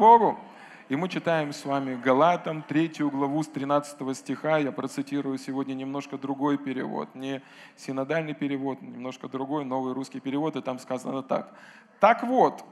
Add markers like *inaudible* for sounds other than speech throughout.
Богу! И мы читаем с вами Галатам, третью главу с 13 стиха. Я процитирую сегодня немножко другой перевод. Не синодальный перевод, немножко другой, новый русский перевод. И там сказано так. «Так вот,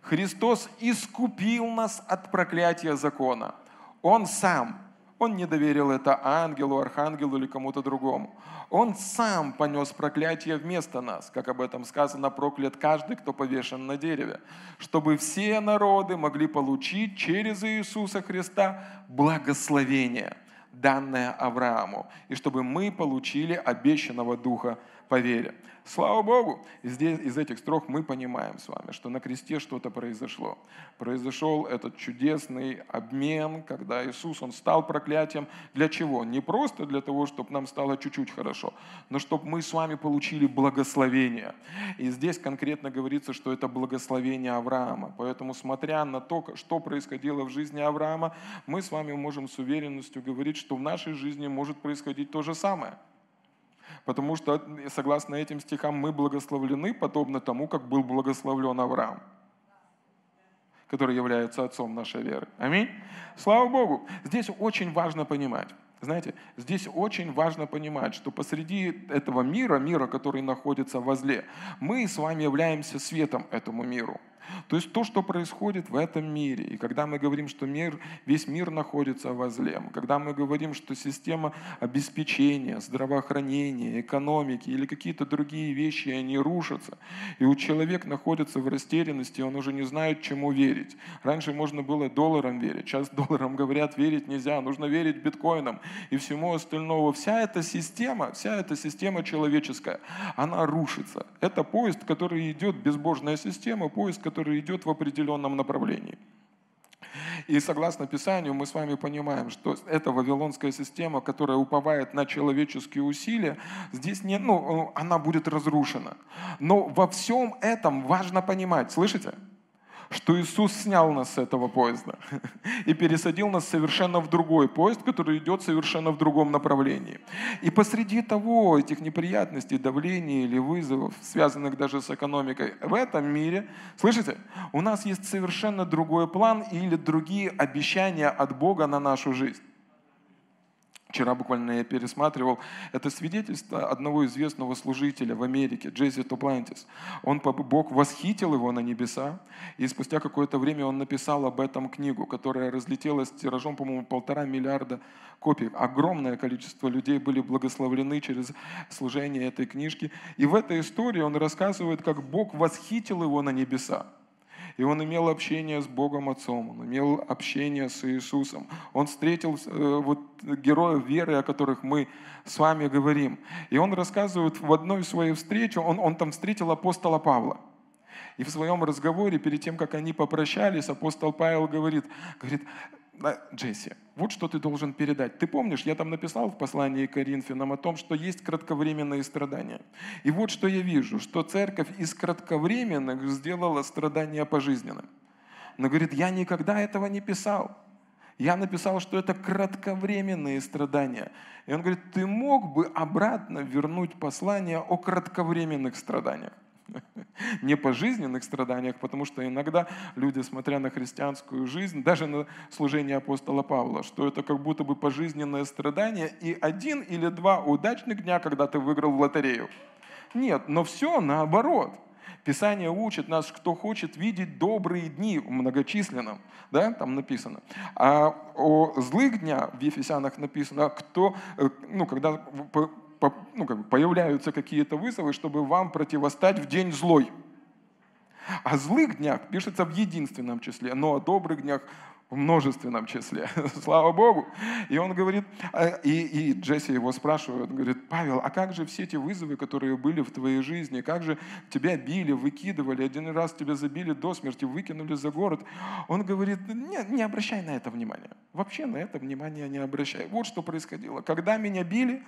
Христос искупил нас от проклятия закона. Он сам он не доверил это ангелу, архангелу или кому-то другому. Он сам понес проклятие вместо нас, как об этом сказано, проклят каждый, кто повешен на дереве, чтобы все народы могли получить через Иисуса Христа благословение, данное Аврааму, и чтобы мы получили обещанного Духа по вере. Слава Богу, здесь, из этих строк мы понимаем с вами, что на кресте что-то произошло. Произошел этот чудесный обмен, когда Иисус, Он стал проклятием. Для чего? Не просто для того, чтобы нам стало чуть-чуть хорошо, но чтобы мы с вами получили благословение. И здесь конкретно говорится, что это благословение Авраама. Поэтому, смотря на то, что происходило в жизни Авраама, мы с вами можем с уверенностью говорить, что в нашей жизни может происходить то же самое – Потому что, согласно этим стихам, мы благословлены, подобно тому, как был благословлен Авраам, который является отцом нашей веры. Аминь. Слава Богу. Здесь очень важно понимать. Знаете, здесь очень важно понимать, что посреди этого мира, мира, который находится возле, мы с вами являемся светом этому миру. То есть то, что происходит в этом мире, и когда мы говорим, что мир, весь мир находится возле, когда мы говорим, что система обеспечения, здравоохранения, экономики или какие-то другие вещи, они рушатся, и у человека находится в растерянности, он уже не знает, чему верить. Раньше можно было долларам верить, сейчас *laughs* долларам говорят, верить нельзя, нужно верить биткоинам и всему остальному. Вся эта система, вся эта система человеческая, она рушится. Это поезд, который идет, безбожная система, поезд, который идет в определенном направлении. И согласно Писанию мы с вами понимаем, что эта вавилонская система, которая уповает на человеческие усилия, здесь не, ну, она будет разрушена. Но во всем этом важно понимать, слышите? Что Иисус снял нас с этого поезда и пересадил нас совершенно в другой поезд, который идет совершенно в другом направлении. И посреди того, этих неприятностей, давлений или вызовов, связанных даже с экономикой, в этом мире, слышите, у нас есть совершенно другой план или другие обещания от Бога на нашу жизнь. Вчера буквально я пересматривал это свидетельство одного известного служителя в Америке, Джейси Топлантис. Он, Бог восхитил его на небеса, и спустя какое-то время он написал об этом книгу, которая разлетелась тиражом, по-моему, полтора миллиарда копий. Огромное количество людей были благословлены через служение этой книжки. И в этой истории он рассказывает, как Бог восхитил его на небеса. И он имел общение с Богом Отцом, он имел общение с Иисусом. Он встретил э, вот, героев веры, о которых мы с вами говорим. И он рассказывает в одной своей встрече, он, он там встретил апостола Павла. И в своем разговоре, перед тем, как они попрощались, апостол Павел говорит, говорит, Джесси, вот что ты должен передать. Ты помнишь, я там написал в послании к Коринфянам о том, что есть кратковременные страдания. И вот что я вижу, что церковь из кратковременных сделала страдания пожизненным. Но говорит, я никогда этого не писал. Я написал, что это кратковременные страдания. И он говорит, ты мог бы обратно вернуть послание о кратковременных страданиях. *laughs* не пожизненных страданиях, потому что иногда люди, смотря на христианскую жизнь, даже на служение апостола Павла, что это как будто бы пожизненное страдание и один или два удачных дня, когда ты выиграл в лотерею. Нет, но все наоборот. Писание учит нас, кто хочет видеть добрые дни в многочисленном, да, там написано. А о злых днях в Ефесянах написано, кто, э, ну, когда ну, как бы появляются какие-то вызовы, чтобы вам противостать в день злой. О злых днях пишется в единственном числе, но о добрых днях в множественном числе. *laughs* Слава Богу. И он говорит, а, и, и Джесси его спрашивает, говорит, Павел, а как же все эти вызовы, которые были в твоей жизни, как же тебя били, выкидывали, один раз тебя забили до смерти, выкинули за город. Он говорит, не, не обращай на это внимания. Вообще на это внимание не обращай. Вот что происходило. Когда меня били,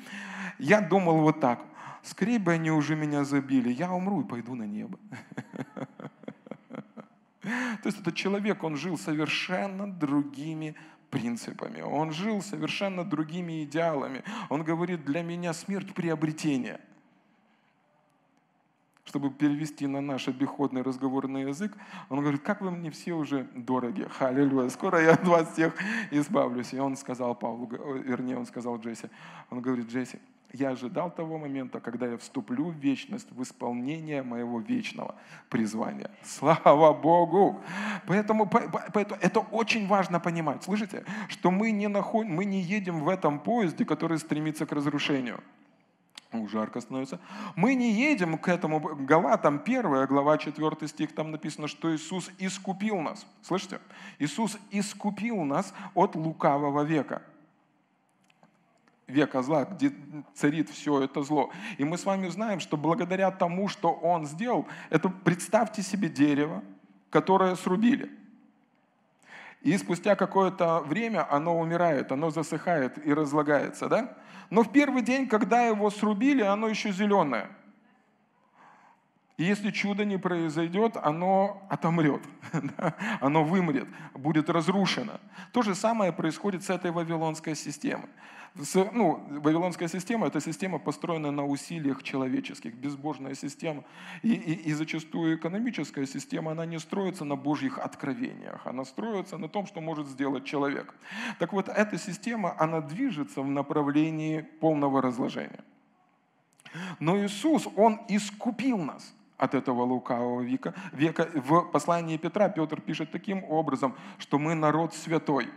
я думал вот так, скорее бы они уже меня забили, я умру и пойду на небо. *laughs* То есть этот человек, он жил совершенно другими принципами, он жил совершенно другими идеалами. Он говорит, для меня смерть приобретение. чтобы перевести на наш обиходный разговорный язык, он говорит, как вы мне все уже дороги, халилюя, скоро я от вас всех избавлюсь. И он сказал Павлу, вернее, он сказал Джесси, он говорит, Джесси, я ожидал того момента, когда я вступлю в вечность, в исполнение моего вечного призвания. Слава Богу! Поэтому, поэтому это очень важно понимать. Слышите, что мы не, находим, мы не едем в этом поезде, который стремится к разрушению. Ну, жарко становится. Мы не едем к этому Галатам, 1 глава, 4 стих, там написано, что Иисус искупил нас. Слышите? Иисус искупил нас от лукавого века века зла, где царит все это зло. И мы с вами знаем, что благодаря тому, что Он сделал, это представьте себе дерево, которое срубили. И спустя какое-то время оно умирает, оно засыхает и разлагается, да? Но в первый день, когда его срубили, оно еще зеленое. И если чудо не произойдет, оно отомрет, *laughs* оно вымрет, будет разрушено. То же самое происходит с этой вавилонской системой ну, Вавилонская система – это система, построенная на усилиях человеческих, безбожная система. И, и, и зачастую экономическая система, она не строится на Божьих откровениях, она строится на том, что может сделать человек. Так вот, эта система, она движется в направлении полного разложения. Но Иисус, Он искупил нас от этого лукавого века. века. В послании Петра Петр пишет таким образом, что мы народ святой,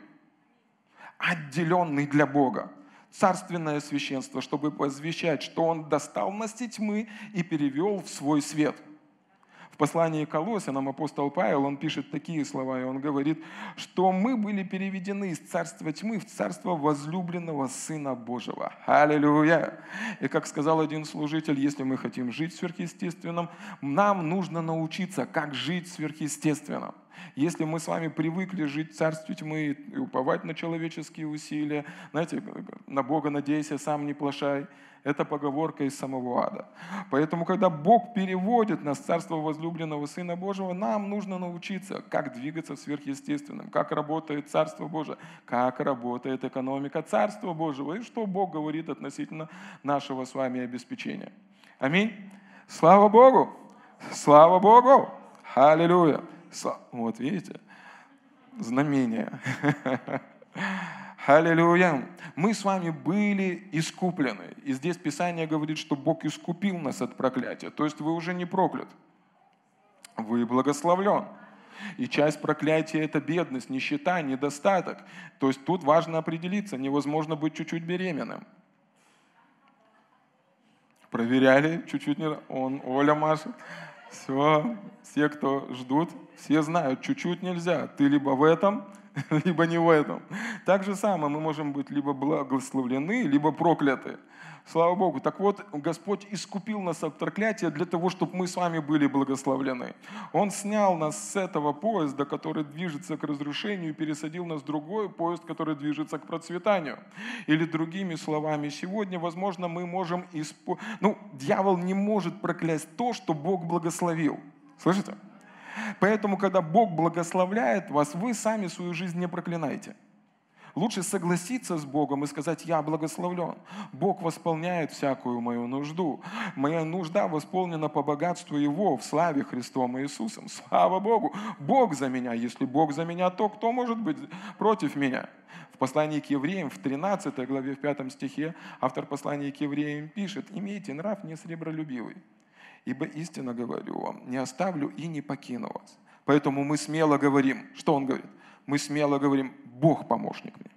отделенный для Бога царственное священство, чтобы возвещать, что Он достал нас тьмы и перевел в свой свет. В послании к Колосянам апостол Павел, он пишет такие слова, и он говорит, что мы были переведены из царства тьмы в царство возлюбленного Сына Божьего. Аллилуйя! И как сказал один служитель, если мы хотим жить сверхъестественным, нам нужно научиться, как жить сверхъестественным. Если мы с вами привыкли жить в царстве тьмы и уповать на человеческие усилия, знаете, на Бога надейся, сам не плашай, это поговорка из самого ада. Поэтому, когда Бог переводит нас в царство возлюбленного Сына Божьего, нам нужно научиться, как двигаться сверхъестественным, как работает Царство Божие, как работает экономика Царства Божьего и что Бог говорит относительно нашего с вами обеспечения. Аминь. Слава Богу! Слава Богу! Аллилуйя! Вот видите? Знамение. *laughs* Аллилуйя. Мы с вами были искуплены. И здесь Писание говорит, что Бог искупил нас от проклятия. То есть вы уже не проклят. Вы благословлен. И часть проклятия – это бедность, нищета, недостаток. То есть тут важно определиться. Невозможно быть чуть-чуть беременным. Проверяли чуть-чуть не... Он, Оля Маша. Все, все, кто ждут, все знают, чуть-чуть нельзя. Ты либо в этом, *laughs* либо не в этом. Так же самое мы можем быть либо благословлены, либо прокляты. Слава Богу. Так вот, Господь искупил нас от проклятия для того, чтобы мы с вами были благословлены. Он снял нас с этого поезда, который движется к разрушению, и пересадил нас в другой поезд, который движется к процветанию. Или другими словами, сегодня, возможно, мы можем... Исп... Ну, дьявол не может проклясть то, что Бог благословил. Слышите? Поэтому, когда Бог благословляет вас, вы сами свою жизнь не проклинаете. Лучше согласиться с Богом и сказать, я благословлен. Бог восполняет всякую мою нужду. Моя нужда восполнена по богатству Его в славе Христом Иисусом. Слава Богу! Бог за меня. Если Бог за меня, то кто может быть против меня? В послании к евреям, в 13 главе, в 5 стихе, автор послания к евреям пишет, «Имейте нрав не сребролюбивый, Ибо истинно говорю вам, не оставлю и не покину вас. Поэтому мы смело говорим, что он говорит? Мы смело говорим, Бог помощник мне.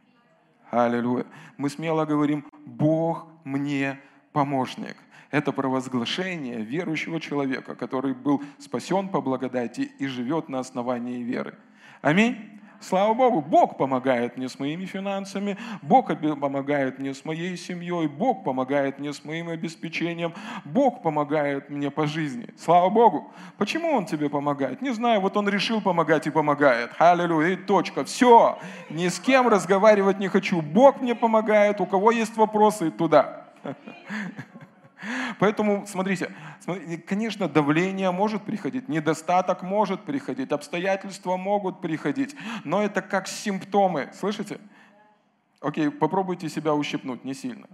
Аллилуйя. Мы смело говорим, Бог мне помощник. Это провозглашение верующего человека, который был спасен по благодати и живет на основании веры. Аминь. Слава Богу, Бог помогает мне с моими финансами, Бог помогает мне с моей семьей, Бог помогает мне с моим обеспечением, Бог помогает мне по жизни. Слава Богу. Почему Он тебе помогает? Не знаю, вот Он решил помогать и помогает. Аллилуйя, и точка. Все, ни с кем разговаривать не хочу. Бог мне помогает, у кого есть вопросы, туда. *laughs* Поэтому, смотрите, конечно, давление может приходить, недостаток может приходить, обстоятельства могут приходить, но это как симптомы, слышите? Окей, попробуйте себя ущипнуть, не сильно.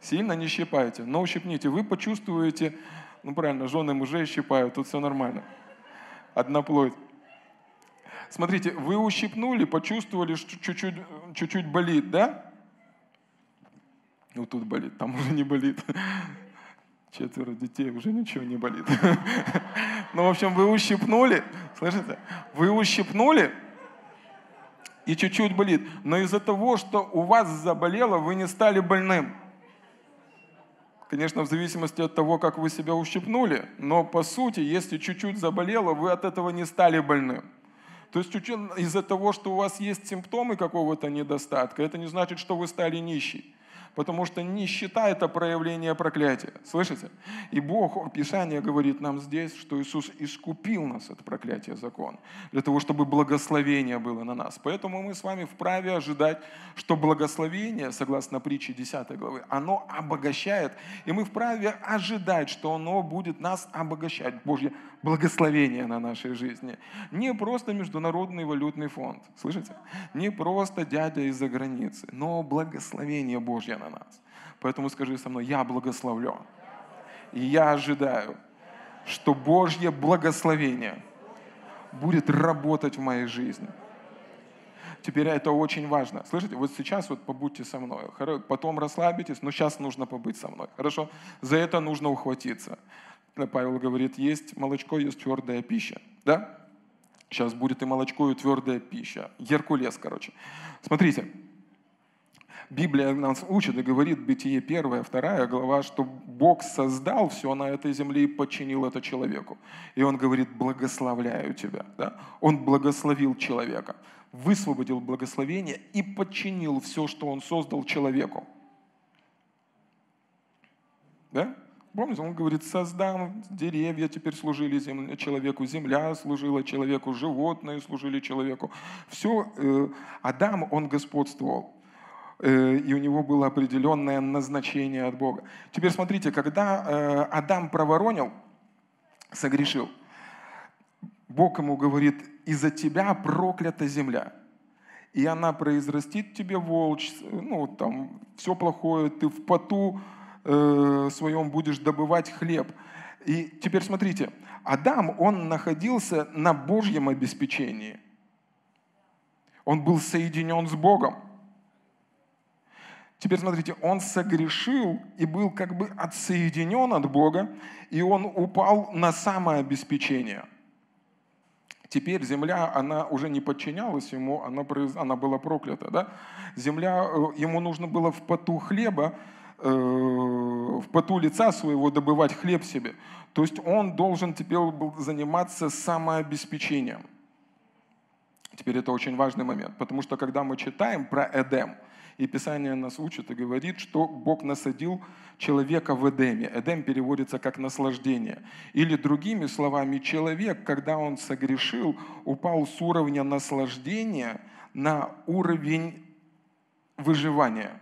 Сильно не щипайте, но ущипните. Вы почувствуете, ну правильно, жены мужей щипают, тут все нормально. Одна. Смотрите, вы ущипнули, почувствовали, что чуть-чуть, чуть-чуть болит, да? Вот тут болит, там уже не болит. Четверо детей, уже ничего не болит. *laughs* Ну, в общем, вы ущипнули, слышите? Вы ущипнули, и чуть-чуть болит. Но из-за того, что у вас заболело, вы не стали больным. Конечно, в зависимости от того, как вы себя ущипнули, но по сути, если чуть-чуть заболело, вы от этого не стали больным. То есть из-за того, что у вас есть симптомы какого-то недостатка, это не значит, что вы стали нищий потому что нищета – это проявление проклятия. Слышите? И Бог, Писание говорит нам здесь, что Иисус искупил нас от проклятия закона, для того, чтобы благословение было на нас. Поэтому мы с вами вправе ожидать, что благословение, согласно притче 10 главы, оно обогащает, и мы вправе ожидать, что оно будет нас обогащать. Божье благословение на нашей жизни. Не просто Международный валютный фонд, слышите? Не просто дядя из-за границы, но благословение Божье на нас. Поэтому скажи со мной, я благословлю. И я ожидаю, что Божье благословение будет работать в моей жизни. Теперь это очень важно. Слышите, вот сейчас вот побудьте со мной. Потом расслабитесь, но сейчас нужно побыть со мной. Хорошо? За это нужно ухватиться. Павел говорит, есть молочко, есть твердая пища. Да? Сейчас будет и молочко, и твердая пища. Геркулес, короче. Смотрите, Библия нас учит и говорит, Бытие 1, 2 глава, что Бог создал все на этой земле и подчинил это человеку. И Он говорит, благословляю тебя. Да? Он благословил человека, высвободил благословение и подчинил все, что Он создал человеку. Да? Помните, он говорит, создам деревья, теперь служили земля, человеку, земля служила человеку, животные служили человеку. Все, э, Адам, он господствовал. Э, и у него было определенное назначение от Бога. Теперь смотрите, когда э, Адам проворонил, согрешил, Бог ему говорит, из-за тебя проклята земля. И она произрастит тебе волч, ну там все плохое, ты в поту э, своем будешь добывать хлеб. И теперь смотрите, Адам, он находился на Божьем обеспечении. Он был соединен с Богом. Теперь смотрите, он согрешил и был как бы отсоединен от Бога, и он упал на самообеспечение. Теперь земля, она уже не подчинялась ему, она, она была проклята. Да? Земля, э, ему нужно было в поту хлеба, в поту лица своего добывать хлеб себе. То есть он должен теперь был заниматься самообеспечением. Теперь это очень важный момент, потому что когда мы читаем про Эдем – и Писание нас учит и говорит, что Бог насадил человека в Эдеме. Эдем переводится как наслаждение. Или другими словами, человек, когда он согрешил, упал с уровня наслаждения на уровень выживания.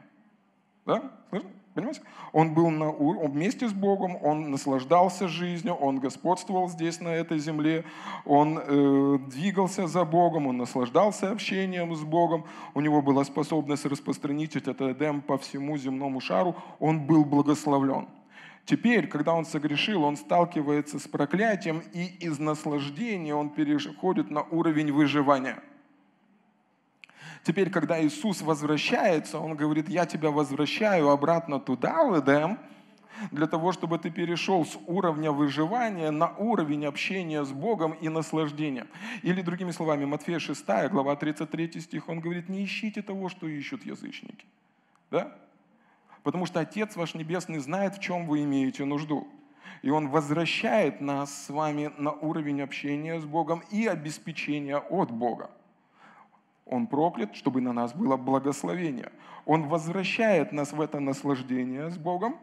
Да? Понимаете? Он был на, вместе с Богом, он наслаждался жизнью, он господствовал здесь, на этой земле, он э, двигался за Богом, он наслаждался общением с Богом, у него была способность распространить этот Эдем по всему земному шару, он был благословлен. Теперь, когда он согрешил, он сталкивается с проклятием, и из наслаждения он переходит на уровень выживания – Теперь, когда Иисус возвращается, Он говорит, я тебя возвращаю обратно туда, в Эдем, для того, чтобы ты перешел с уровня выживания на уровень общения с Богом и наслаждения. Или другими словами, Матфея 6, глава 33 стих, он говорит, не ищите того, что ищут язычники. Да? Потому что Отец ваш Небесный знает, в чем вы имеете нужду. И Он возвращает нас с вами на уровень общения с Богом и обеспечения от Бога. Он проклят, чтобы на нас было благословение. Он возвращает нас в это наслаждение с Богом,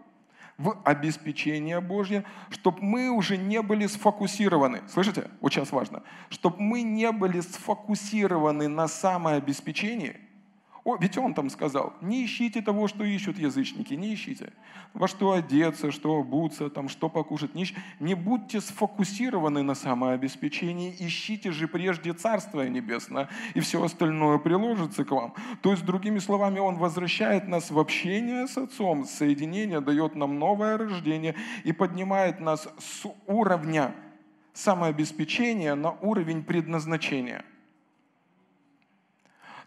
в обеспечение Божье, чтобы мы уже не были сфокусированы. Слышите? Вот сейчас важно. Чтобы мы не были сфокусированы на самообеспечении. О, ведь он там сказал, не ищите того, что ищут язычники, не ищите. Во что одеться, что обуться, там, что покушать. Не, не будьте сфокусированы на самообеспечении, ищите же прежде Царствие Небесное, и все остальное приложится к вам. То есть, другими словами, он возвращает нас в общение с Отцом, соединение дает нам новое рождение и поднимает нас с уровня самообеспечения на уровень предназначения –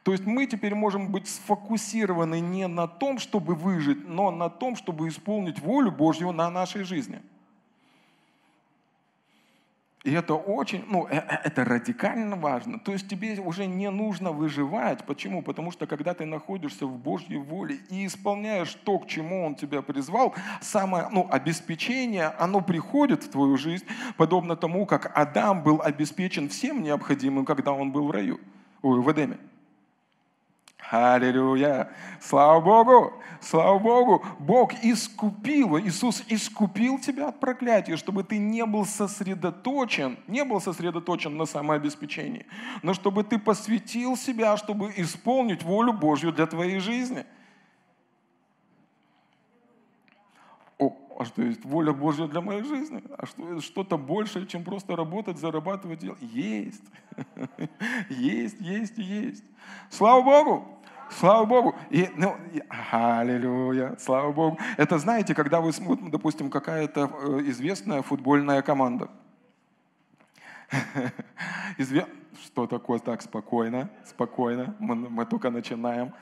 то есть мы теперь можем быть сфокусированы не на том, чтобы выжить, но на том, чтобы исполнить волю Божью на нашей жизни. И это очень, ну, э, э, это радикально важно. То есть тебе уже не нужно выживать. Почему? Потому что когда ты находишься в Божьей воле и исполняешь то, к чему Он тебя призвал, самое, ну, обеспечение, оно приходит в твою жизнь, подобно тому, как Адам был обеспечен всем необходимым, когда он был в раю, в Эдеме. Аллилуйя! Слава Богу! Слава Богу! Бог искупил, Иисус искупил тебя от проклятия, чтобы ты не был сосредоточен, не был сосредоточен на самообеспечении, но чтобы ты посвятил себя, чтобы исполнить волю Божью для твоей жизни – а что есть воля Божья для моей жизни? А что что-то большее, чем просто работать, зарабатывать, делать? *laughs* Есть. Есть, есть, есть. Слава Богу! Слава Богу. И, ну, и, аллилуйя, слава Богу. Это знаете, когда вы смотрите, допустим, какая-то э, известная футбольная команда. *laughs* Изве... Что такое так спокойно, спокойно, мы, мы только начинаем.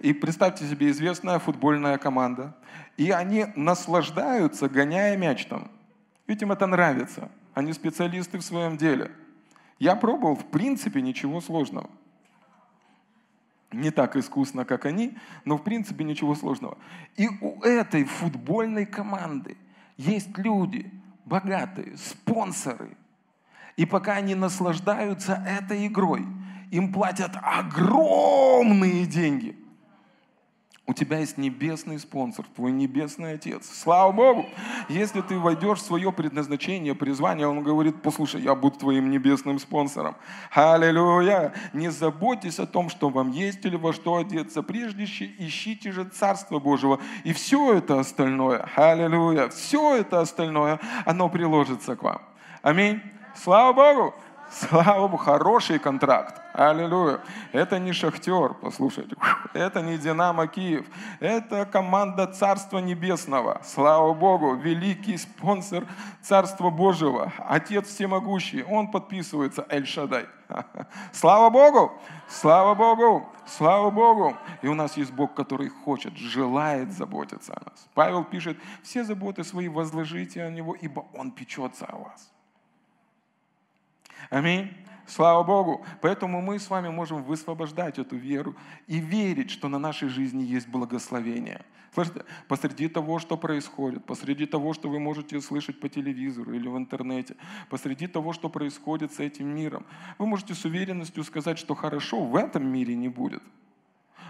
И представьте себе, известная футбольная команда. И они наслаждаются, гоняя мяч там. Ведь им это нравится. Они специалисты в своем деле. Я пробовал, в принципе, ничего сложного. Не так искусно, как они, но в принципе ничего сложного. И у этой футбольной команды есть люди, богатые, спонсоры. И пока они наслаждаются этой игрой, им платят огромные деньги – у тебя есть небесный спонсор, твой небесный Отец. Слава Богу! Если ты войдешь в свое предназначение, призвание, Он говорит, послушай, я буду твоим небесным спонсором. Аллилуйя! Не заботьтесь о том, что вам есть или во что одеться. Прежде ищите же Царство Божьего. И все это остальное, аллилуйя, все это остальное, оно приложится к вам. Аминь. Слава Богу! Слава Богу, хороший контракт. Аллилуйя. Это не шахтер, послушайте. Это не Динамо Киев. Это команда Царства Небесного. Слава Богу, великий спонсор Царства Божьего. Отец Всемогущий. Он подписывается Эль Шадай. *laughs* Слава Богу! Слава Богу! Слава Богу! И у нас есть Бог, который хочет, желает заботиться о нас. Павел пишет, все заботы свои возложите о Него, ибо Он печется о вас. Аминь. Слава Богу. Поэтому мы с вами можем высвобождать эту веру и верить, что на нашей жизни есть благословение. Слышите, посреди того, что происходит, посреди того, что вы можете слышать по телевизору или в интернете, посреди того, что происходит с этим миром, вы можете с уверенностью сказать, что хорошо в этом мире не будет.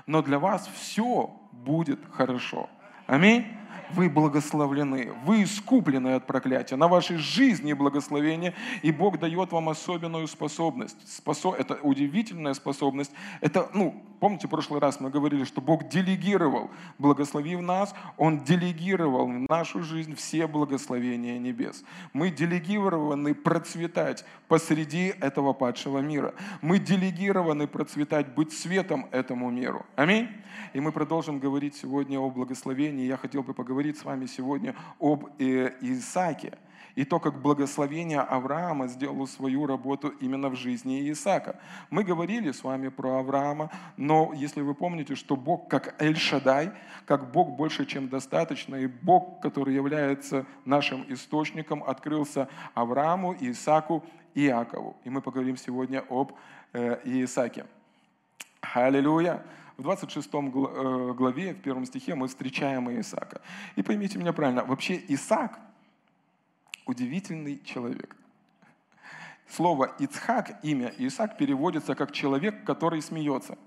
Но для вас все будет хорошо. Аминь вы благословлены, вы искуплены от проклятия, на вашей жизни благословение, и Бог дает вам особенную способность. Способ... Это удивительная способность. Это, ну, помните, в прошлый раз мы говорили, что Бог делегировал, благословив нас, Он делегировал в нашу жизнь все благословения небес. Мы делегированы процветать посреди этого падшего мира. Мы делегированы процветать, быть светом этому миру. Аминь. И мы продолжим говорить сегодня о благословении. Я хотел бы поговорить с вами сегодня об э, Исааке и то, как благословение Авраама сделало свою работу именно в жизни Исаака. Мы говорили с вами про Авраама, но если вы помните, что Бог как Эль-Шадай, как Бог больше, чем достаточно, и Бог, который является нашим источником, открылся Аврааму, Исааку и Иакову. И мы поговорим сегодня об э, Исааке. Аллилуйя! В 26 э, главе, в первом стихе мы встречаем Исаака. И поймите меня правильно, вообще Исаак удивительный человек. Слово Ицхак, имя Исаак, переводится как человек, который смеется.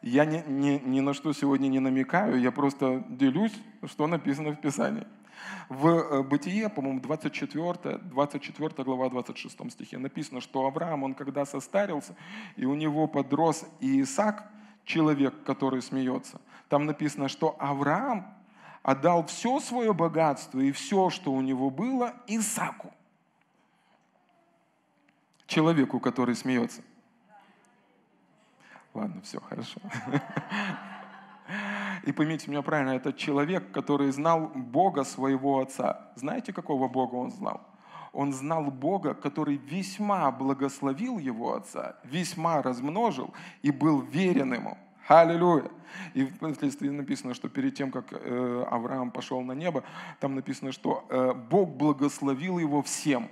Я ни, ни, ни на что сегодня не намекаю, я просто делюсь, что написано в Писании. В э, Бытие, по-моему, 24, 24 глава 26 стихе написано, что Авраам, он когда состарился, и у него подрос Исаак, человек, который смеется, там написано, что Авраам отдал все свое богатство и все, что у него было, Исаку, человеку, который смеется. Ладно, все, хорошо. *laughs* И поймите меня правильно, это человек, который знал Бога своего отца. Знаете, какого Бога он знал? Он знал Бога, который весьма благословил его отца, весьма размножил и был верен ему. Аллилуйя. И впоследствии написано, что перед тем, как э, Авраам пошел на небо, там написано, что э, Бог благословил его всем.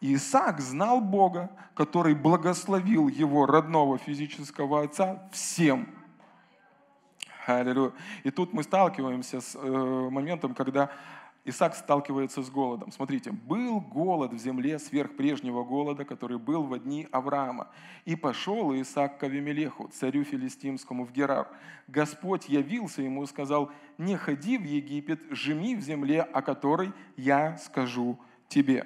Исаак знал Бога, который благословил его родного физического отца всем. Аллилуйя. И тут мы сталкиваемся с э, моментом, когда Исаак сталкивается с голодом. Смотрите, был голод в земле сверх прежнего голода, который был в дни Авраама. И пошел Исаак к Авимелеху, царю филистимскому в Герар. Господь явился ему и сказал, не ходи в Египет, жми в земле, о которой я скажу тебе.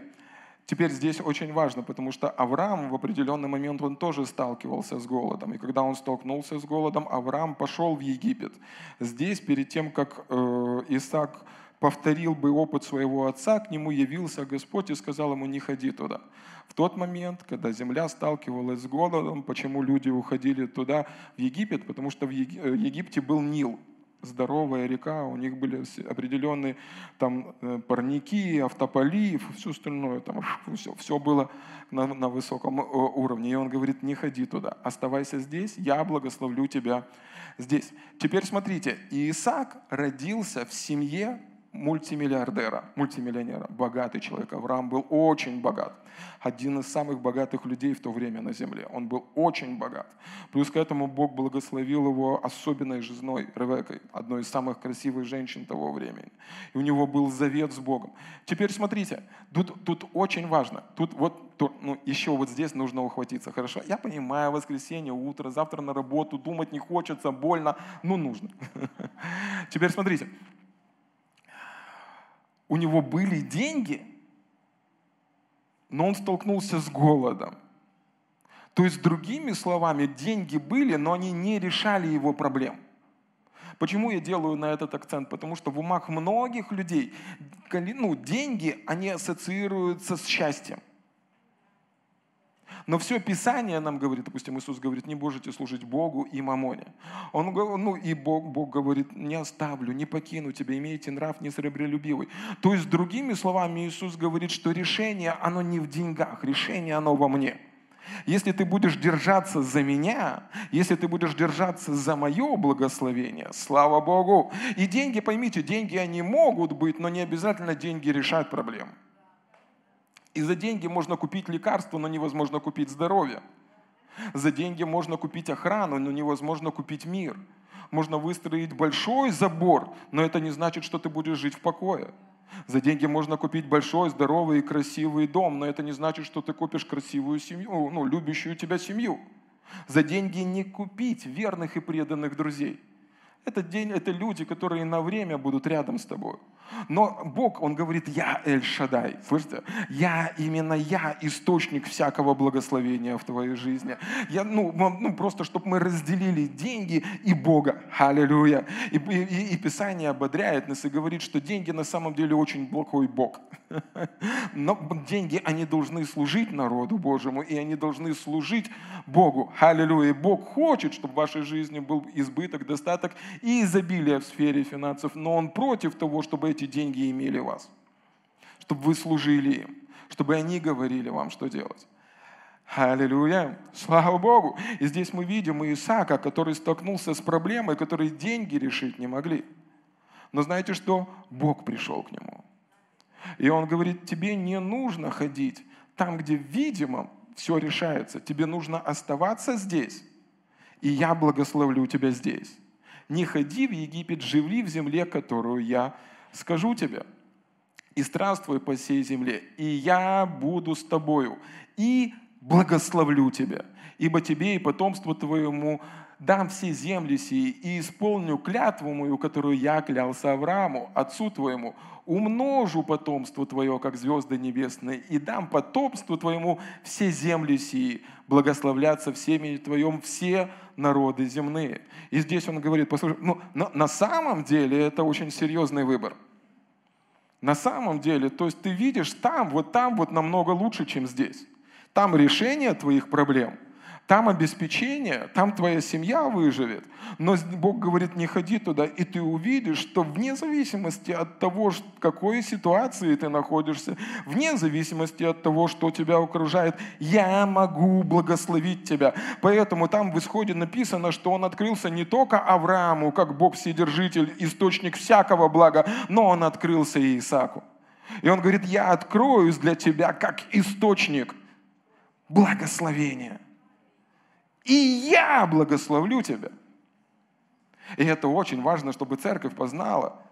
Теперь здесь очень важно, потому что Авраам в определенный момент он тоже сталкивался с голодом. И когда он столкнулся с голодом, Авраам пошел в Египет. Здесь, перед тем, как э, Исаак повторил бы опыт своего отца, к нему явился Господь и сказал ему, не ходи туда. В тот момент, когда земля сталкивалась с голодом, почему люди уходили туда, в Египет? Потому что в э, Египте был Нил, здоровая река, у них были определенные там э, парники, автополив, все остальное, там все, все было на, на высоком э, уровне. И он говорит, не ходи туда, оставайся здесь, я благословлю тебя здесь. Теперь смотрите, Исаак родился в семье мультимиллиардера, мультимиллионера, богатый человек. Авраам был очень богат. Один из самых богатых людей в то время на земле. Он был очень богат. Плюс к этому Бог благословил его особенной женой Ревекой, одной из самых красивых женщин того времени. И у него был завет с Богом. Теперь смотрите, тут, тут очень важно. Тут вот тут, ну, еще вот здесь нужно ухватиться. Хорошо? Я понимаю, воскресенье, утро, завтра на работу, думать не хочется, больно, но нужно. *laughs* Теперь смотрите, у него были деньги, но он столкнулся с голодом. То есть, другими словами, деньги были, но они не решали его проблем. Почему я делаю на этот акцент? Потому что в умах многих людей ну, деньги, они ассоциируются с счастьем. Но все Писание нам говорит, допустим, Иисус говорит, не можете служить Богу и мамоне. Он, ну и Бог, Бог говорит, не оставлю, не покину тебя, имейте нрав несребролюбивый. То есть, другими словами, Иисус говорит, что решение, оно не в деньгах, решение, оно во мне. Если ты будешь держаться за меня, если ты будешь держаться за мое благословение, слава Богу. И деньги, поймите, деньги они могут быть, но не обязательно деньги решают проблему. И за деньги можно купить лекарство, но невозможно купить здоровье. За деньги можно купить охрану, но невозможно купить мир. Можно выстроить большой забор, но это не значит, что ты будешь жить в покое. За деньги можно купить большой, здоровый и красивый дом, но это не значит, что ты купишь красивую семью, ну, любящую тебя семью. За деньги не купить верных и преданных друзей. Это, день, это люди, которые на время будут рядом с тобой. Но Бог, Он говорит, я Эль-Шадай. Слышите? Я, именно я, источник всякого благословения в твоей жизни. Я, ну, ну просто, чтобы мы разделили деньги и Бога. Аллилуйя. И, и, и Писание ободряет нас и говорит, что деньги на самом деле очень плохой Бог. *laughs* Но деньги, они должны служить народу Божьему, и они должны служить Богу. Аллилуйя. Бог хочет, чтобы в вашей жизни был избыток, достаток и изобилие в сфере финансов, но Он против того, чтобы эти деньги имели вас, чтобы вы служили им, чтобы они говорили вам, что делать. Аллилуйя! Слава Богу! И здесь мы видим Исаака, который столкнулся с проблемой, который деньги решить не могли. Но знаете что? Бог пришел к нему. И он говорит, тебе не нужно ходить там, где видимо все решается. Тебе нужно оставаться здесь, и я благословлю тебя здесь. Не ходи в Египет, живи в земле, которую я скажу тебе, и странствуй по всей земле, и я буду с тобою, и благословлю тебя, ибо тебе и потомству твоему дам все земли сии и исполню клятву мою, которую я клялся Аврааму, отцу твоему, умножу потомство твое, как звезды небесные, и дам потомству твоему все земли сии, благословляться всеми твоем все народы земные. И здесь он говорит, послушай, ну, на, на самом деле это очень серьезный выбор. На самом деле, то есть ты видишь там, вот там вот намного лучше, чем здесь. Там решение твоих проблем – там обеспечение, там твоя семья выживет. Но Бог говорит, не ходи туда, и ты увидишь, что вне зависимости от того, в какой ситуации ты находишься, вне зависимости от того, что тебя окружает, я могу благословить тебя. Поэтому там в исходе написано, что он открылся не только Аврааму, как Бог Вседержитель, источник всякого блага, но он открылся и Исааку. И он говорит, я откроюсь для тебя как источник благословения – и я благословлю тебя. И это очень важно, чтобы церковь познала –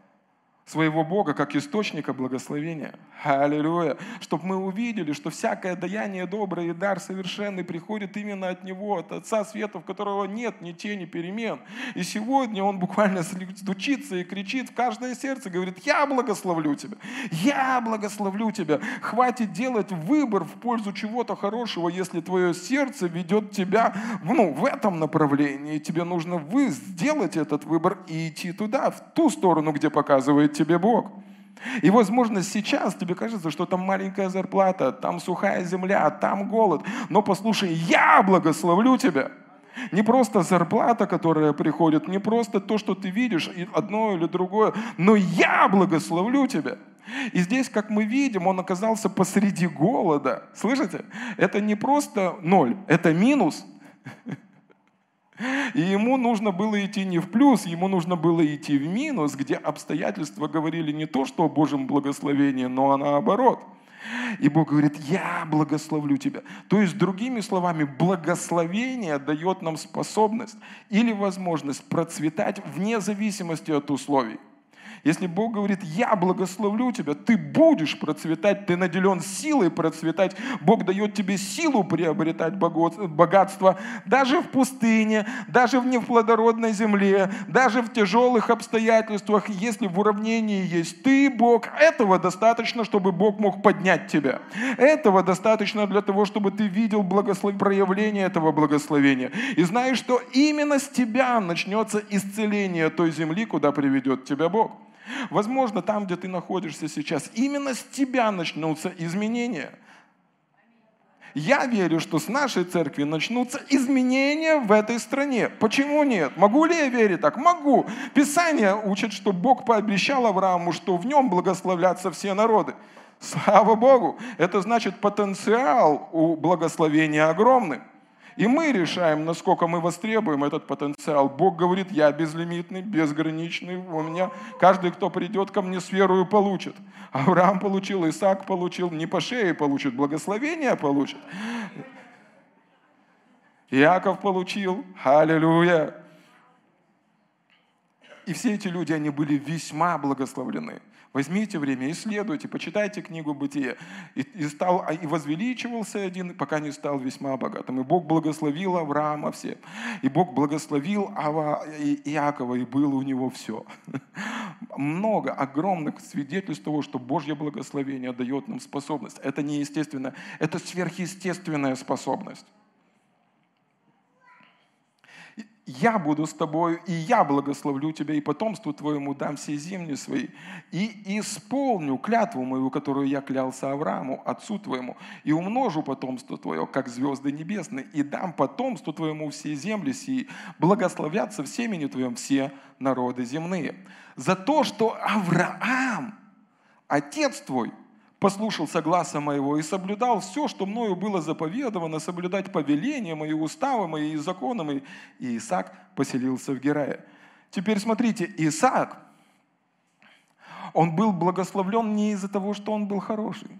своего Бога как источника благословения. Аллилуйя. Чтобы мы увидели, что всякое даяние доброе и дар совершенный приходит именно от Него, от Отца Света, в которого нет ни тени перемен. И сегодня Он буквально стучится и кричит в каждое сердце, говорит, я благословлю тебя, я благословлю тебя. Хватит делать выбор в пользу чего-то хорошего, если твое сердце ведет тебя ну, в этом направлении. Тебе нужно вы сделать этот выбор и идти туда, в ту сторону, где показывает тебе Бог. И, возможно, сейчас тебе кажется, что там маленькая зарплата, там сухая земля, там голод. Но послушай, я благословлю тебя. Не просто зарплата, которая приходит, не просто то, что ты видишь, одно или другое, но я благословлю тебя. И здесь, как мы видим, он оказался посреди голода. Слышите? Это не просто ноль, это минус. И ему нужно было идти не в плюс, ему нужно было идти в минус, где обстоятельства говорили не то, что о Божьем благословении, но наоборот. И Бог говорит, я благословлю тебя. То есть, другими словами, благословение дает нам способность или возможность процветать вне зависимости от условий. Если Бог говорит, я благословлю тебя, ты будешь процветать, ты наделен силой процветать. Бог дает тебе силу приобретать богатство даже в пустыне, даже в неплодородной земле, даже в тяжелых обстоятельствах. Если в уравнении есть ты, Бог, этого достаточно, чтобы Бог мог поднять тебя. Этого достаточно для того, чтобы ты видел благослов... проявление этого благословения. И знаешь, что именно с тебя начнется исцеление той земли, куда приведет тебя Бог. Возможно, там, где ты находишься сейчас, именно с тебя начнутся изменения. Я верю, что с нашей церкви начнутся изменения в этой стране. Почему нет? Могу ли я верить так? Могу. Писание учит, что Бог пообещал Аврааму, что в нем благословлятся все народы. Слава Богу! Это значит потенциал у благословения огромный. И мы решаем, насколько мы востребуем этот потенциал. Бог говорит, я безлимитный, безграничный. У меня каждый, кто придет ко мне с верою, получит. Авраам получил, Исаак получил, не по шее получит, благословение получит. Иаков получил, аллилуйя. И все эти люди, они были весьма благословлены. Возьмите время, исследуйте, почитайте книгу «Бытие». И, и, стал, и возвеличивался один, пока не стал весьма богатым. И Бог благословил Авраама все. И Бог благословил Ава, и Иакова, и было у него все. Много, огромных свидетельств того, что Божье благословение дает нам способность. Это неестественно, это сверхъестественная способность я буду с тобою, и я благословлю тебя, и потомству твоему дам все земли свои, и исполню клятву мою, которую я клялся Аврааму, отцу твоему, и умножу потомство твое, как звезды небесные, и дам потомству твоему все земли сии, благословятся в семени твоем все народы земные. За то, что Авраам, отец твой, послушался гласа моего и соблюдал все, что мною было заповедовано, соблюдать повеления мои, уставы мои и законы мои. И Исаак поселился в Герае. Теперь смотрите, Исаак, он был благословлен не из-за того, что он был хороший.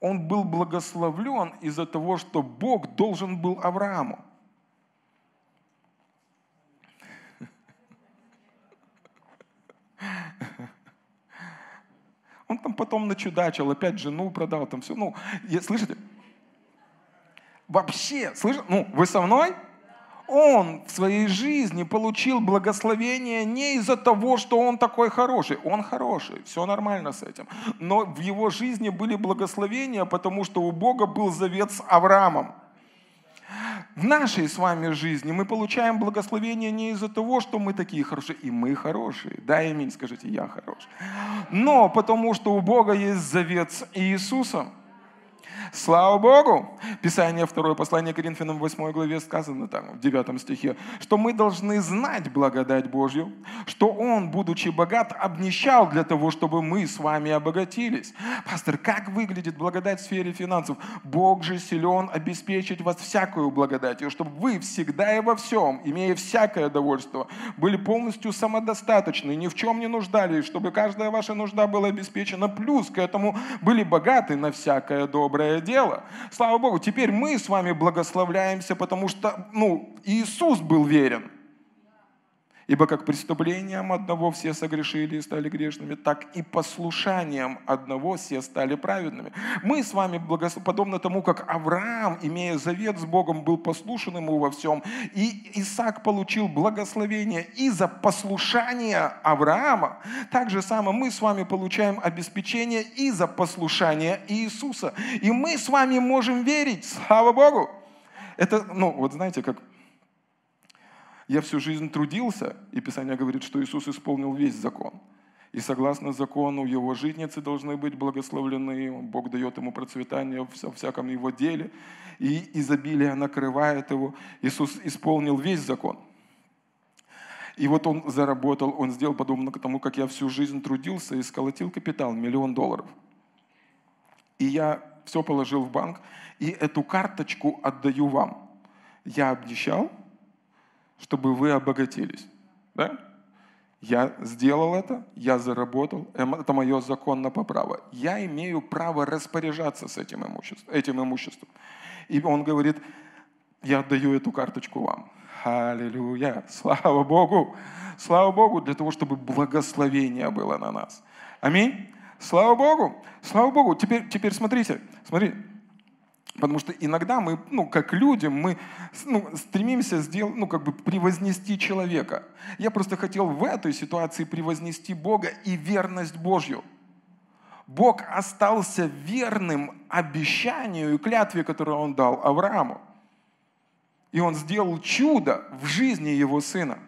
Он был благословлен из-за того, что Бог должен был Аврааму. Он там потом начудачил, опять жену продал, там все. Ну, слышите? Вообще, слышите? Ну, вы со мной? он в своей жизни получил благословение не из-за того, что он такой хороший. Он хороший, все нормально с этим. Но в его жизни были благословения, потому что у Бога был завет с Авраамом. В нашей с вами жизни мы получаем благословение не из-за того, что мы такие хорошие, и мы хорошие. Да, аминь, скажите, я хороший. Но потому что у Бога есть завет с Иисусом. Слава Богу! Писание, второе послание Коринфянам, 8 главе сказано там, в 9 стихе, что мы должны знать благодать Божью, что Он, будучи богат, обнищал для того, чтобы мы с вами обогатились. Пастор, как выглядит благодать в сфере финансов? Бог же силен обеспечить вас всякую благодатью, чтобы вы всегда и во всем, имея всякое довольство, были полностью самодостаточны, ни в чем не нуждались, чтобы каждая ваша нужда была обеспечена, плюс к этому были богаты на всякое доброе доброе дело. Слава Богу, теперь мы с вами благословляемся, потому что ну, Иисус был верен. Ибо как преступлением одного все согрешили и стали грешными, так и послушанием одного все стали праведными. Мы с вами, подобно тому, как Авраам, имея завет с Богом, был послушен ему во всем, и Исаак получил благословение из-за послушания Авраама, так же самое мы с вами получаем обеспечение из-за послушания Иисуса. И мы с вами можем верить, слава Богу. Это, ну, вот знаете, как я всю жизнь трудился, и Писание говорит, что Иисус исполнил весь закон. И согласно закону, его житницы должны быть благословлены, Бог дает ему процветание в всяком его деле, и изобилие накрывает его. Иисус исполнил весь закон. И вот он заработал, он сделал подобно тому, как я всю жизнь трудился и сколотил капитал, миллион долларов. И я все положил в банк, и эту карточку отдаю вам. Я обнищал, чтобы вы обогатились. Да? Я сделал это, я заработал, эм, это мое законное право. Я имею право распоряжаться с этим имуществом, этим имуществом. И он говорит, я отдаю эту карточку вам. Аллилуйя! Слава Богу! Слава Богу для того, чтобы благословение было на нас. Аминь! Слава Богу! Слава Богу! Теперь, теперь смотрите, смотрите. Потому что иногда мы, ну, как люди, мы ну, стремимся сделать, ну, как бы превознести человека. Я просто хотел в этой ситуации превознести Бога и верность Божью. Бог остался верным обещанию и клятве, которую Он дал Аврааму. И Он сделал чудо в жизни его сына.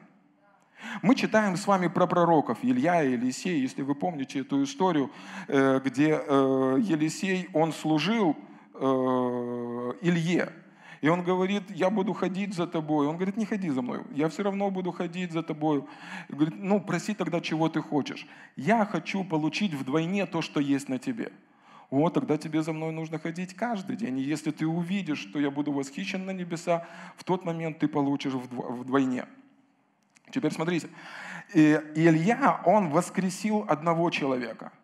Мы читаем с вами про пророков Илья и Елисей, если вы помните эту историю, э, где э, Елисей, он служил Э, Илье. И он говорит, я буду ходить за тобой. Он говорит, не ходи за мной, я все равно буду ходить за тобой. Говорит, ну проси тогда, чего ты хочешь. Я хочу получить вдвойне то, что есть на тебе. Вот, тогда тебе за мной нужно ходить каждый день. И если ты увидишь, что я буду восхищен на небеса, в тот момент ты получишь вдвойне. Теперь смотрите. И Илья, он воскресил одного человека –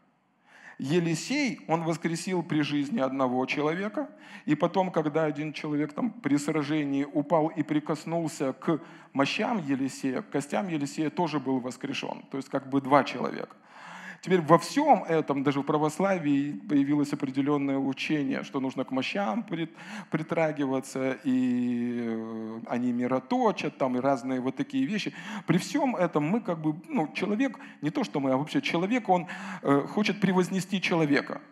Елисей, он воскресил при жизни одного человека, и потом, когда один человек там при сражении упал и прикоснулся к мощам Елисея, к костям Елисея тоже был воскрешен. То есть как бы два человека. Теперь во всем этом, даже в православии, появилось определенное учение, что нужно к мощам притрагиваться, и э, они мироточат, там и разные вот такие вещи. При всем этом мы как бы, ну, человек, не то что мы, а вообще человек, он э, хочет превознести человека.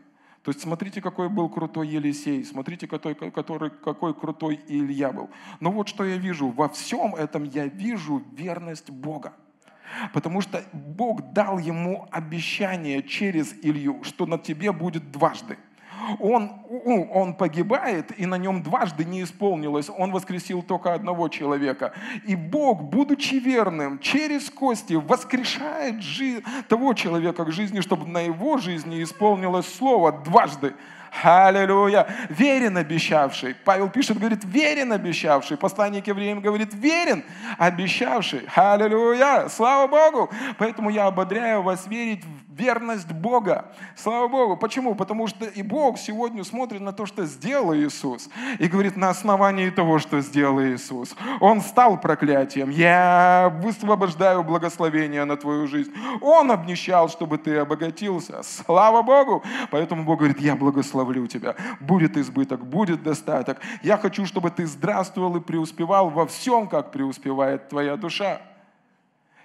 То есть смотрите, какой был крутой Елисей, смотрите, какой, который, какой крутой Илья был. Но вот что я вижу, во всем этом я вижу верность Бога. Потому что Бог дал ему обещание через Илью, что на тебе будет дважды. Он, он погибает, и на нем дважды не исполнилось. Он воскресил только одного человека. И Бог, будучи верным, через кости воскрешает жи- того человека к жизни, чтобы на его жизни исполнилось слово дважды. Аллилуйя. Верен обещавший. Павел пишет, говорит, верен обещавший. Посланник евреям говорит, верен обещавший. Аллилуйя. Слава Богу. Поэтому я ободряю вас верить в верность Бога. Слава Богу. Почему? Потому что и Бог сегодня смотрит на то, что сделал Иисус, и говорит, на основании того, что сделал Иисус, Он стал проклятием. Я высвобождаю благословение на твою жизнь. Он обнищал, чтобы ты обогатился. Слава Богу. Поэтому Бог говорит, я благословлю тебя. Будет избыток, будет достаток. Я хочу, чтобы ты здравствовал и преуспевал во всем, как преуспевает твоя душа.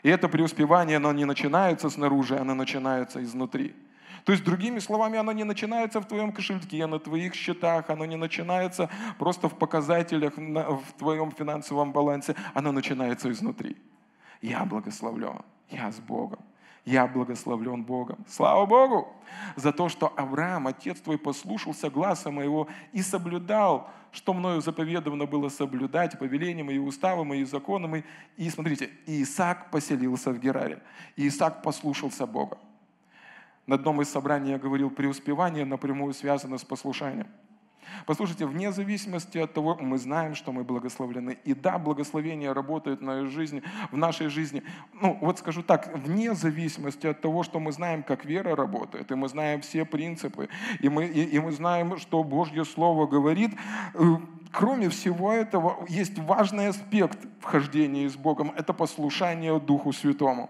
И это преуспевание, оно не начинается снаружи, оно начинается изнутри. То есть, другими словами, оно не начинается в твоем кошельке, на твоих счетах, оно не начинается просто в показателях в твоем финансовом балансе, оно начинается изнутри. Я благословлен, я с Богом. Я благословлен Богом. Слава Богу за то, что Авраам, отец твой, послушался гласа моего и соблюдал, что мною заповедовано было соблюдать, повеления мои, уставы мои, законы мои. И смотрите, Исаак поселился в Гераре. И Исаак послушался Бога. На одном из собраний я говорил, преуспевание напрямую связано с послушанием. Послушайте, вне зависимости от того, мы знаем, что мы благословлены. И да, благословение работает на жизни, в нашей жизни. Ну, вот скажу так, вне зависимости от того, что мы знаем, как вера работает, и мы знаем все принципы, и мы, и, и мы знаем, что Божье Слово говорит, э, кроме всего этого, есть важный аспект вхождения с Богом – это послушание Духу Святому.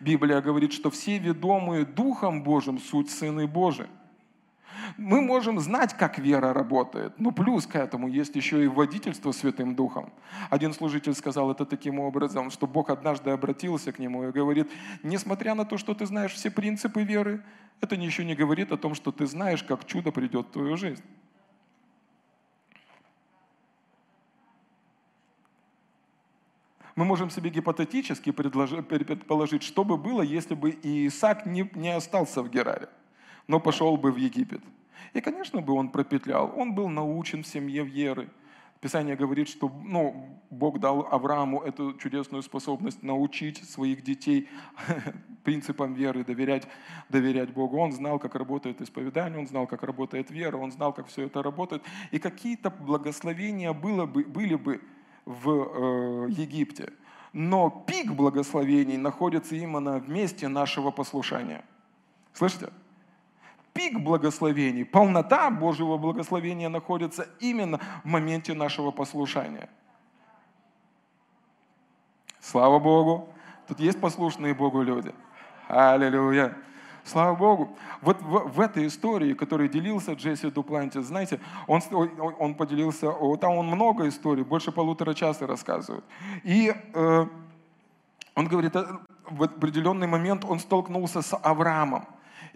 Библия говорит, что все ведомые Духом Божьим суть Сыны Божии. Мы можем знать, как вера работает, но плюс к этому есть еще и водительство Святым Духом. Один служитель сказал это таким образом, что Бог однажды обратился к нему и говорит, несмотря на то, что ты знаешь все принципы веры, это еще не говорит о том, что ты знаешь, как чудо придет в твою жизнь. мы можем себе гипотетически предположить, что бы было, если бы Исаак не, не остался в Гераре но пошел бы в Египет. И, конечно бы, он пропетлял. Он был научен в семье веры. Писание говорит, что ну, Бог дал Аврааму эту чудесную способность научить своих детей *laughs* принципам веры, доверять, доверять Богу. Он знал, как работает исповедание, он знал, как работает вера, он знал, как все это работает. И какие-то благословения было бы, были бы в э, Египте. Но пик благословений находится именно в месте нашего послушания. Слышите? Пик благословений, полнота Божьего благословения находится именно в моменте нашего послушания. Слава Богу! Тут есть послушные Богу люди. Аллилуйя! Слава Богу. Вот в, в этой истории, которой делился Джесси Дупланти, знаете, он, он поделился, там он много историй, больше полутора часа рассказывает. И э, он говорит, э, в определенный момент он столкнулся с Авраамом.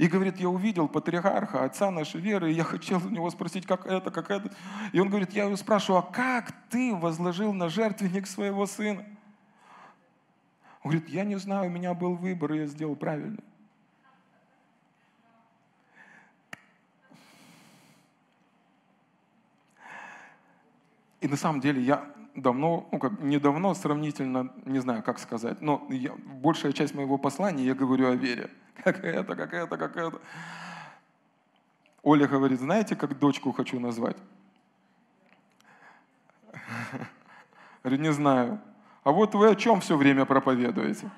И говорит, я увидел патриарха, отца нашей веры, и я хотел у него спросить, как это, как это. И он говорит, я его спрашиваю, а как ты возложил на жертвенник своего сына? Он говорит, я не знаю, у меня был выбор, и я сделал правильно. И на самом деле я давно, ну как недавно, сравнительно, не знаю, как сказать, но я, большая часть моего послания я говорю о вере. Как это, как это, как это. Оля говорит, знаете, как дочку хочу назвать? *laughs* Говорю, не знаю. А вот вы о чем все время проповедуете?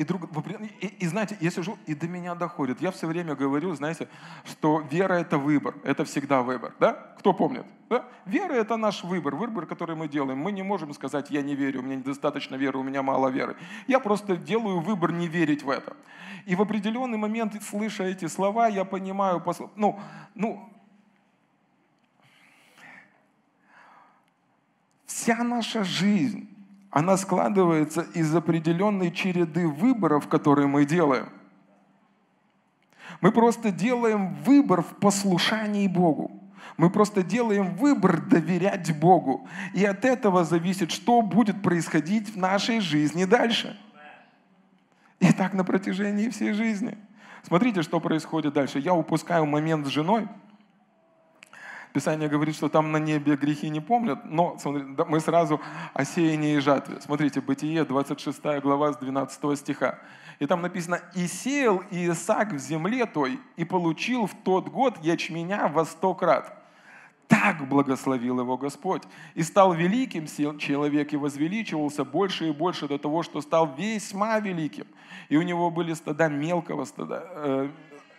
И, друг, и, и знаете, я сижу, и до меня доходит. Я все время говорю, знаете, что вера – это выбор, это всегда выбор. Да? Кто помнит? Да? Вера – это наш выбор, выбор, который мы делаем. Мы не можем сказать, я не верю, у меня недостаточно веры, у меня мало веры. Я просто делаю выбор не верить в это. И в определенный момент, слыша эти слова, я понимаю, ну, ну, вся наша жизнь она складывается из определенной череды выборов, которые мы делаем. Мы просто делаем выбор в послушании Богу. Мы просто делаем выбор доверять Богу. И от этого зависит, что будет происходить в нашей жизни дальше. И так на протяжении всей жизни. Смотрите, что происходит дальше. Я упускаю момент с женой – Писание говорит, что там на небе грехи не помнят, но смотри, мы сразу о сеянии и жатве. Смотрите, Бытие, 26 глава с 12 стиха. И там написано, «И сеял Иисак в земле той, и получил в тот год ячменя во сто крат». Так благословил его Господь. И стал великим человек, и возвеличивался больше и больше до того, что стал весьма великим. И у него были стада мелкого стада, э,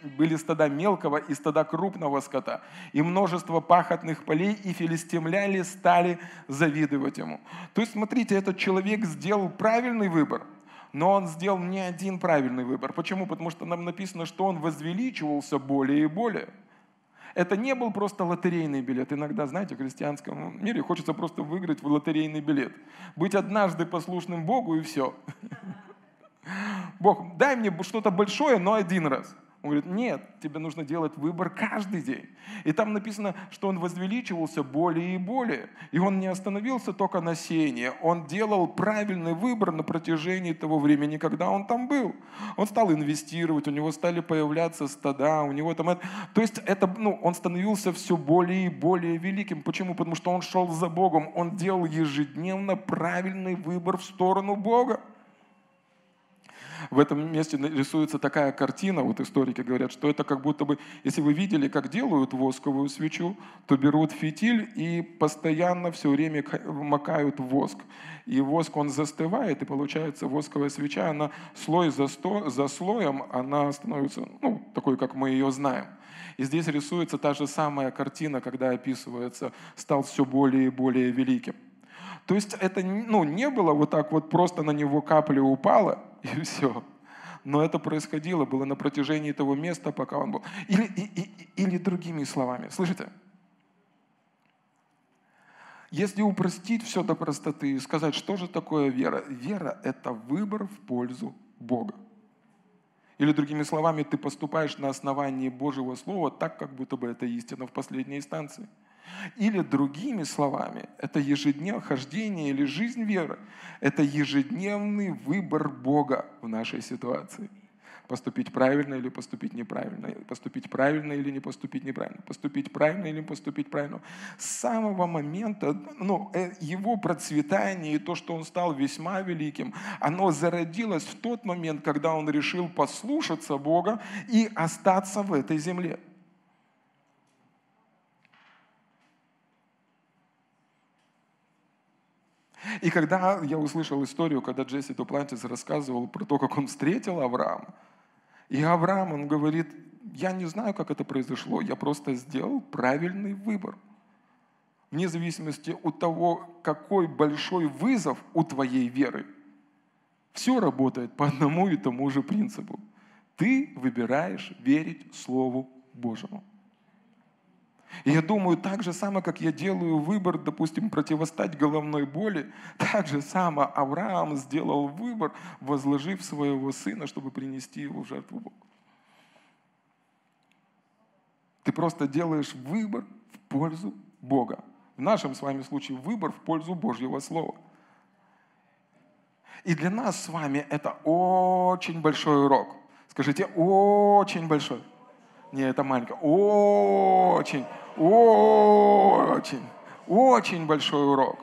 были стада мелкого и стада крупного скота, и множество пахотных полей, и филистимляне стали завидовать ему. То есть, смотрите, этот человек сделал правильный выбор, но он сделал не один правильный выбор. Почему? Потому что нам написано, что он возвеличивался более и более. Это не был просто лотерейный билет. Иногда, знаете, в христианском мире хочется просто выиграть в лотерейный билет. Быть однажды послушным Богу и все. *laughs* Бог, дай мне что-то большое, но один раз. Он говорит, нет, тебе нужно делать выбор каждый день. И там написано, что он возвеличивался более и более. И он не остановился только на сеянии. Он делал правильный выбор на протяжении того времени, когда он там был. Он стал инвестировать, у него стали появляться стада, у него там... То есть это, ну, он становился все более и более великим. Почему? Потому что он шел за Богом. Он делал ежедневно правильный выбор в сторону Бога в этом месте рисуется такая картина, вот историки говорят, что это как будто бы, если вы видели, как делают восковую свечу, то берут фитиль и постоянно все время макают воск. И воск, он застывает, и получается восковая свеча, она слой за, сто, за слоем, она становится, ну, такой, как мы ее знаем. И здесь рисуется та же самая картина, когда описывается, стал все более и более великим. То есть это ну, не было вот так вот просто на него капля упала, *laughs* и все. Но это происходило, было на протяжении того места, пока он был. Или, и, и, или другими словами, слышите? Если упростить все до простоты и сказать, что же такое вера? Вера – это выбор в пользу Бога. Или другими словами, ты поступаешь на основании Божьего Слова так, как будто бы это истина в последней инстанции – или другими словами, это ежедневное хождение или жизнь веры. Это ежедневный выбор Бога в нашей ситуации. Поступить правильно или поступить неправильно. Поступить правильно или не поступить неправильно. Поступить правильно или не поступить правильно. С самого момента ну, э, его процветания и то, что он стал весьма великим, оно зародилось в тот момент, когда он решил послушаться Бога и остаться в этой земле. И когда я услышал историю, когда Джесси Дуплантис рассказывал про то, как он встретил Авраама, и Авраам, он говорит, я не знаю, как это произошло, я просто сделал правильный выбор. Вне зависимости от того, какой большой вызов у твоей веры, все работает по одному и тому же принципу. Ты выбираешь верить Слову Божьему. И я думаю, так же само, как я делаю выбор, допустим, противостать головной боли, так же само Авраам сделал выбор, возложив своего сына, чтобы принести его в жертву Богу. Ты просто делаешь выбор в пользу Бога. В нашем с вами случае выбор в пользу Божьего Слова. И для нас с вами это очень большой урок. Скажите, очень большой. Не, это маленько. Очень, очень, очень большой урок.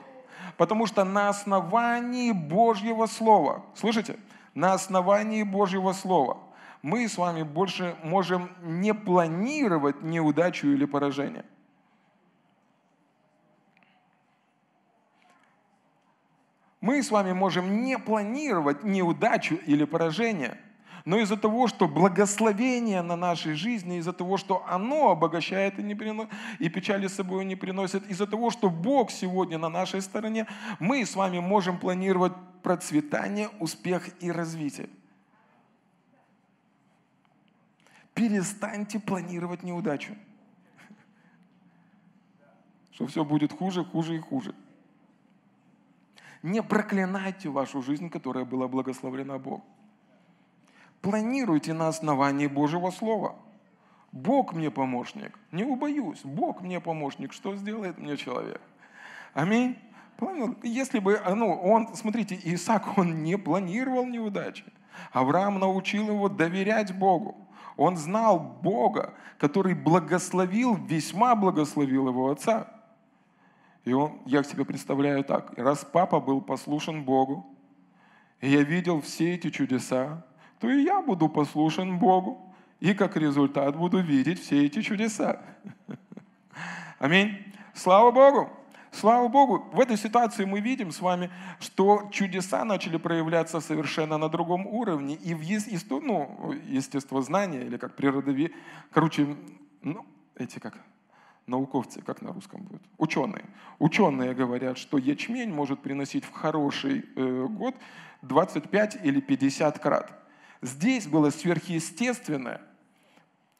Потому что на основании Божьего Слова, слышите, на основании Божьего Слова мы с вами больше можем не планировать неудачу или поражение. Мы с вами можем не планировать неудачу или поражение – но из-за того, что благословение на нашей жизни, из-за того, что оно обогащает и, не приносит, и печали с собой не приносит, из-за того, что Бог сегодня на нашей стороне, мы с вами можем планировать процветание, успех и развитие. Перестаньте планировать неудачу. *laughs* Что все будет хуже, хуже и хуже. Не проклинайте вашу жизнь, которая была благословлена Богом. Планируйте на основании Божьего Слова. Бог мне помощник. Не убоюсь. Бог мне помощник. Что сделает мне человек? Аминь. Если бы, ну, он, смотрите, Исаак, он не планировал неудачи. Авраам научил его доверять Богу. Он знал Бога, который благословил, весьма благословил его отца. И он, я себе представляю так, раз папа был послушен Богу, и я видел все эти чудеса, то и я буду послушен Богу. И как результат буду видеть все эти чудеса. *laughs* Аминь. Слава Богу! Слава Богу, в этой ситуации мы видим с вами, что чудеса начали проявляться совершенно на другом уровне. И в ну, естествознание, или как природове, короче, ну, эти как, науковцы, как на русском будет, ученые. Ученые говорят, что ячмень может приносить в хороший э, год 25 или 50 крат. Здесь было сверхъестественное,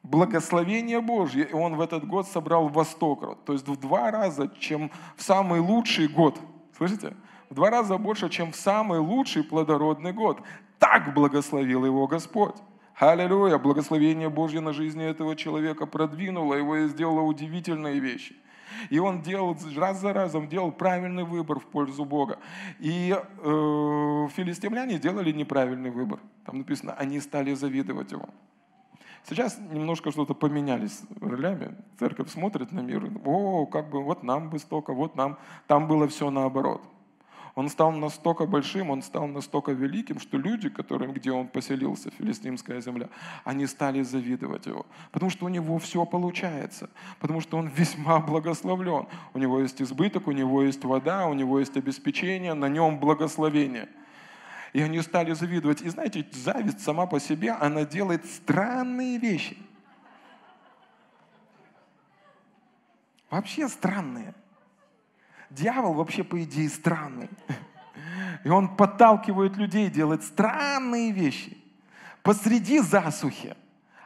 благословение Божье, и он в этот год собрал во сто то есть в два раза, чем в самый лучший год. Слышите? В два раза больше, чем в самый лучший плодородный год. Так благословил его Господь. Аллилуйя! Благословение Божье на жизни этого человека продвинуло его и сделало удивительные вещи. И он делал раз за разом делал правильный выбор в пользу Бога. И э, филистимляне делали неправильный выбор. Там написано, они стали завидовать ему. Сейчас немножко что-то поменялись ролями. Церковь смотрит на мир, о, как бы вот нам бы столько, вот нам. Там было все наоборот. Он стал настолько большим, он стал настолько великим, что люди, которым, где он поселился, филистимская земля, они стали завидовать его. Потому что у него все получается. Потому что он весьма благословлен. У него есть избыток, у него есть вода, у него есть обеспечение, на нем благословение – и они стали завидовать. И знаете, зависть сама по себе, она делает странные вещи. Вообще странные. Дьявол вообще, по идее, странный. И он подталкивает людей делать странные вещи. Посреди засухи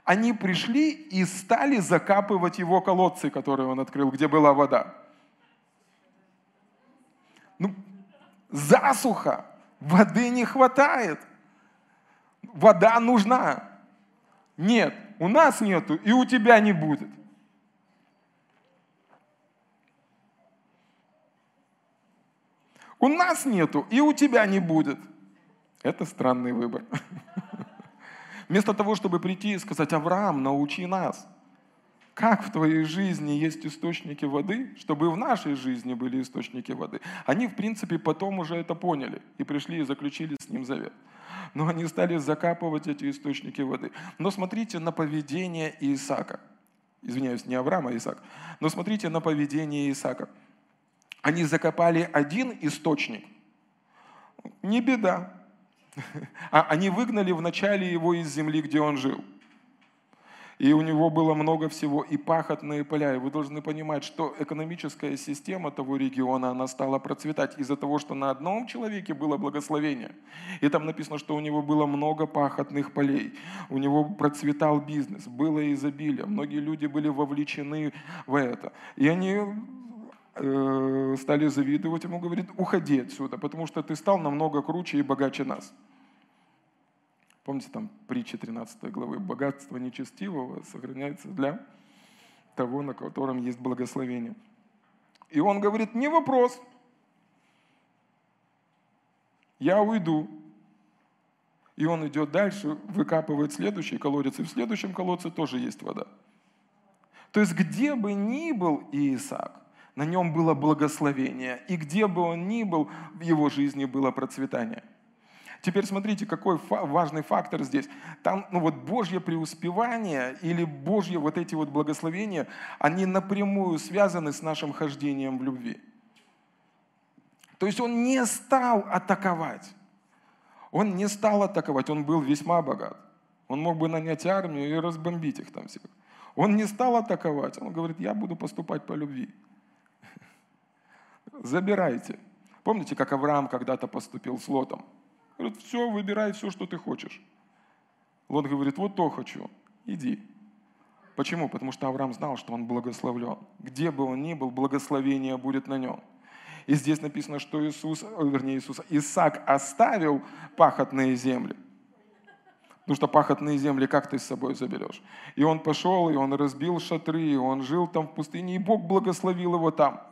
они пришли и стали закапывать его колодцы, которые он открыл, где была вода. Ну, засуха. Воды не хватает. Вода нужна. Нет, у нас нету, и у тебя не будет. У нас нету, и у тебя не будет. Это странный выбор. *laughs* Вместо того, чтобы прийти и сказать, Авраам, научи нас – как в твоей жизни есть источники воды, чтобы в нашей жизни были источники воды. Они, в принципе, потом уже это поняли и пришли и заключили с ним завет. Но они стали закапывать эти источники воды. Но смотрите на поведение Исаака. Извиняюсь, не Авраама, а Исаак. Но смотрите на поведение Исаака. Они закопали один источник. Не беда. А они выгнали вначале его из земли, где он жил и у него было много всего, и пахотные поля. И вы должны понимать, что экономическая система того региона, она стала процветать из-за того, что на одном человеке было благословение. И там написано, что у него было много пахотных полей, у него процветал бизнес, было изобилие, многие люди были вовлечены в это. И они стали завидовать ему, говорит, уходи отсюда, потому что ты стал намного круче и богаче нас. Помните там притча 13 главы? Богатство нечестивого сохраняется для того, на котором есть благословение. И он говорит, не вопрос. Я уйду. И он идет дальше, выкапывает следующий колодец, и в следующем колодце тоже есть вода. То есть где бы ни был Исаак, на нем было благословение. И где бы он ни был, в его жизни было процветание – Теперь смотрите, какой важный фактор здесь. Там, ну вот Божье преуспевание или Божье вот эти вот благословения, они напрямую связаны с нашим хождением в любви. То есть он не стал атаковать. Он не стал атаковать, он был весьма богат. Он мог бы нанять армию и разбомбить их там всех. Он не стал атаковать, он говорит, я буду поступать по любви. Забирайте. Помните, как Авраам когда-то поступил с Лотом? Говорит, все, выбирай все, что ты хочешь. Лот говорит, вот то хочу, иди. Почему? Потому что Авраам знал, что он благословлен. Где бы он ни был, благословение будет на нем. И здесь написано, что Иисус, вернее Иисус, Исаак оставил пахотные земли. Потому что пахотные земли как ты с собой заберешь? И он пошел, и он разбил шатры, и он жил там в пустыне, и Бог благословил его там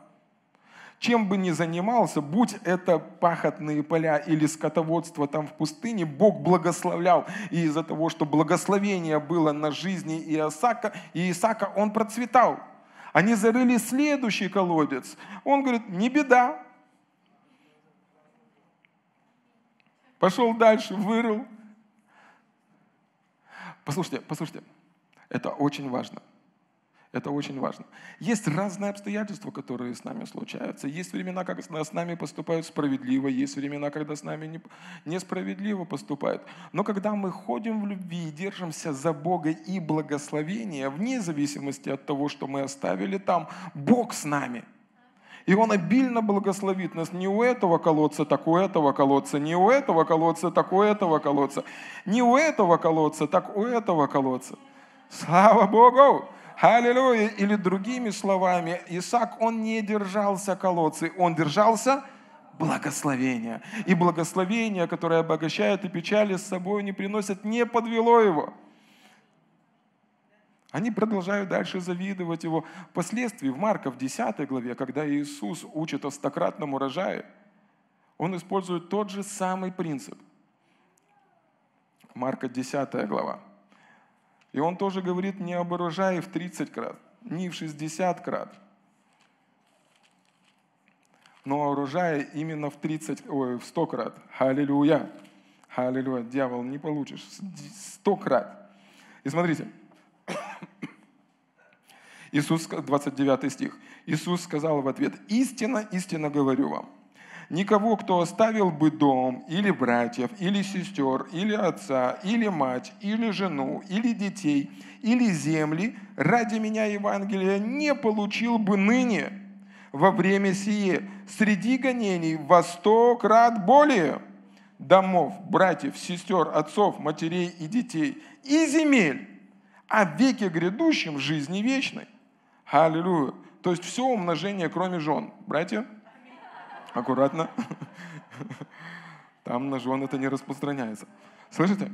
чем бы ни занимался, будь это пахотные поля или скотоводство там в пустыне, Бог благословлял. И из-за того, что благословение было на жизни Иосака, и Исаака, он процветал. Они зарыли следующий колодец. Он говорит, не беда. Пошел дальше, вырыл. Послушайте, послушайте, это очень важно. Это очень важно. Есть разные обстоятельства, которые с нами случаются. Есть времена, когда с нами поступают справедливо, есть времена, когда с нами несправедливо поступают. Но когда мы ходим в любви и держимся за Бога и благословение, вне зависимости от того, что мы оставили там, Бог с нами – и Он обильно благословит нас не у этого колодца, так у этого колодца, не у этого колодца, так у этого колодца, не у этого колодца, так у этого колодца. Слава Богу! Аллилуйя! Или другими словами, Исаак, он не держался колодцы, он держался благословения. И благословение, которое обогащает и печали с собой не приносит, не подвело его. Они продолжают дальше завидовать его. Впоследствии в Марка в 10 главе, когда Иисус учит о стократном урожае, он использует тот же самый принцип. Марка 10 глава. И он тоже говорит не об урожае в 30 крат, не в 60 крат, но о именно в, 30, ой, в 100 крат. Аллилуйя! Аллилуйя! Дьявол, не получишь. 100 крат. И смотрите, Иисус, 29 стих. Иисус сказал в ответ, «Истинно, истинно говорю вам, никого, кто оставил бы дом, или братьев, или сестер, или отца, или мать, или жену, или детей, или земли, ради меня Евангелия не получил бы ныне, во время сие, среди гонений во сто крат более домов, братьев, сестер, отцов, матерей и детей, и земель, а в веке грядущем жизни вечной. Аллилуйя. То есть все умножение, кроме жен. Братья, аккуратно. Там на жен это не распространяется. Слышите?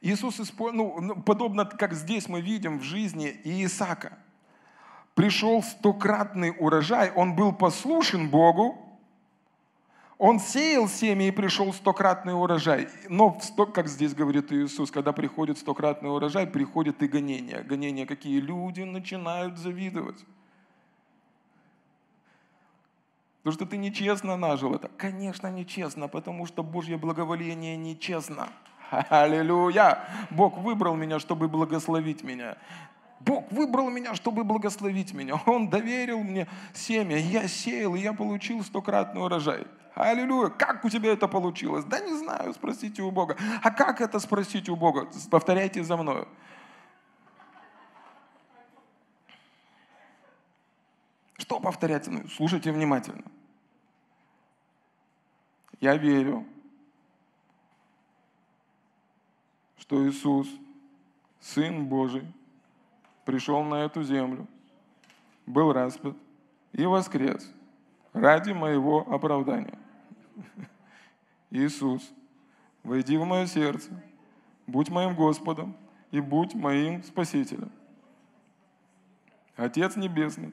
Иисус, ну, ну, подобно как здесь мы видим в жизни Иисака, пришел стократный урожай, он был послушен Богу, он сеял семя и пришел стократный урожай. Но, как здесь говорит Иисус, когда приходит стократный урожай, приходит и гонение. Гонения какие? Люди начинают завидовать. Потому что ты нечестно нажил это. Конечно, нечестно, потому что Божье благоволение нечестно. Аллилуйя! Бог выбрал меня, чтобы благословить меня. Бог выбрал меня, чтобы благословить меня. Он доверил мне семя. Я сеял, и я получил стократный урожай. Аллилуйя. Как у тебя это получилось? Да не знаю, спросите у Бога. А как это спросить у Бога? Повторяйте за мной. Что повторять? Ну, слушайте внимательно. Я верю, что Иисус, Сын Божий, пришел на эту землю, был распят и воскрес ради моего оправдания. *laughs* Иисус, войди в мое сердце, будь моим Господом и будь моим Спасителем. Отец Небесный,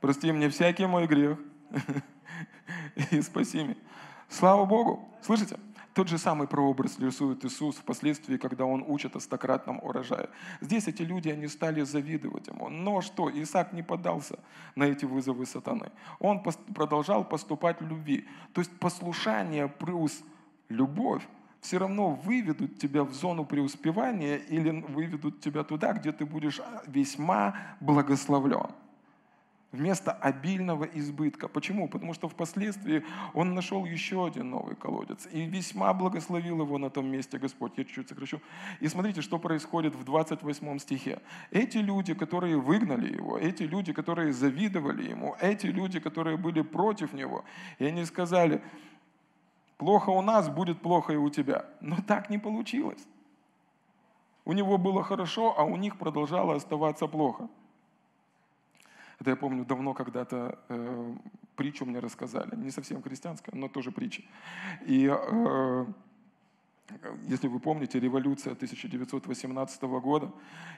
прости мне всякий мой грех *laughs* и спаси меня. Слава Богу! Слышите? Тот же самый прообраз рисует Иисус впоследствии, когда Он учит о стократном урожае. Здесь эти люди, они стали завидовать Ему. Но что? Исаак не поддался на эти вызовы сатаны. Он продолжал поступать в любви. То есть послушание плюс любовь все равно выведут тебя в зону преуспевания или выведут тебя туда, где ты будешь весьма благословлен вместо обильного избытка. Почему? Потому что впоследствии он нашел еще один новый колодец и весьма благословил его на том месте Господь. Я чуть-чуть сокращу. И смотрите, что происходит в 28 стихе. Эти люди, которые выгнали его, эти люди, которые завидовали ему, эти люди, которые были против него, и они сказали, плохо у нас, будет плохо и у тебя. Но так не получилось. У него было хорошо, а у них продолжало оставаться плохо. Это я помню давно когда-то э, притчу мне рассказали, не совсем христианская, но тоже притча. И э, если вы помните, революция 1918 года,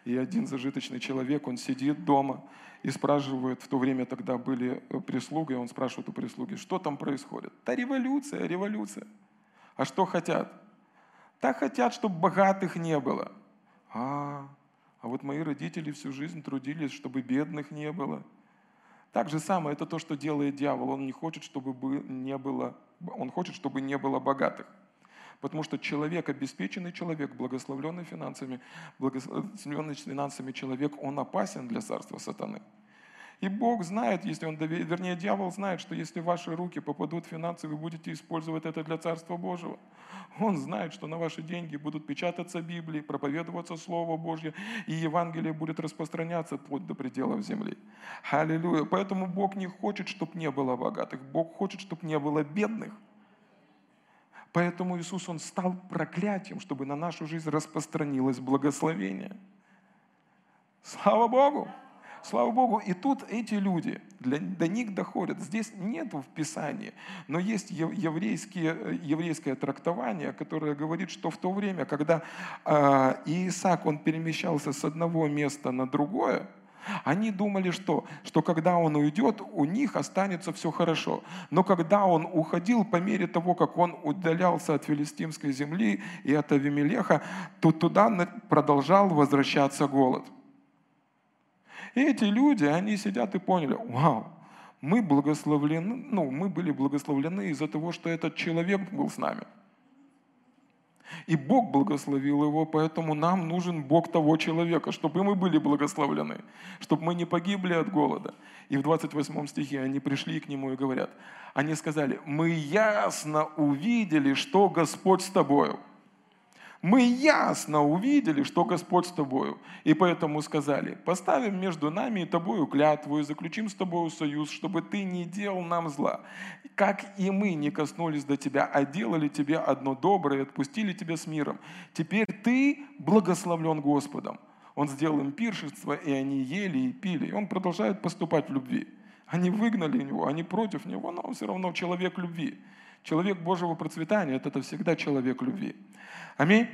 и один зажиточный человек, он сидит дома и спрашивает, в то время тогда были э, прислуги, он спрашивает у прислуги, что там происходит? Да революция, революция. А что хотят? Так хотят, чтобы богатых не было. А, а вот мои родители всю жизнь трудились, чтобы бедных не было. Так же самое, это то, что делает дьявол. Он не хочет, чтобы не было, он хочет, чтобы не было богатых. Потому что человек, обеспеченный человек, благословленный финансами, благословленный финансами человек, он опасен для царства сатаны. И Бог знает, если он, вернее, дьявол знает, что если в ваши руки попадут финансы, вы будете использовать это для Царства Божьего. Он знает, что на ваши деньги будут печататься Библии, проповедоваться Слово Божье, и Евангелие будет распространяться вплоть до пределов земли. Аллилуйя. Поэтому Бог не хочет, чтобы не было богатых. Бог хочет, чтобы не было бедных. Поэтому Иисус, Он стал проклятием, чтобы на нашу жизнь распространилось благословение. Слава Богу! Слава Богу, и тут эти люди, для, до них доходят. Здесь нет в Писании, но есть еврейские, еврейское трактование, которое говорит, что в то время, когда э, Исаак, он перемещался с одного места на другое, они думали, что, что когда он уйдет, у них останется все хорошо. Но когда он уходил, по мере того, как он удалялся от филистимской земли и от Авимелеха, то туда продолжал возвращаться голод. И эти люди, они сидят и поняли, вау, мы благословлены, ну, мы были благословлены из-за того, что этот человек был с нами. И Бог благословил его, поэтому нам нужен Бог того человека, чтобы мы были благословлены, чтобы мы не погибли от голода. И в 28 стихе они пришли к нему и говорят, они сказали, мы ясно увидели, что Господь с тобою мы ясно увидели, что Господь с тобою. И поэтому сказали, поставим между нами и тобою клятву и заключим с тобою союз, чтобы ты не делал нам зла. Как и мы не коснулись до тебя, а делали тебе одно доброе и отпустили тебя с миром. Теперь ты благословлен Господом. Он сделал им пиршество, и они ели и пили. И он продолжает поступать в любви. Они выгнали его, они против него, но он все равно человек любви. Человек Божьего процветания – это, всегда человек любви. Аминь.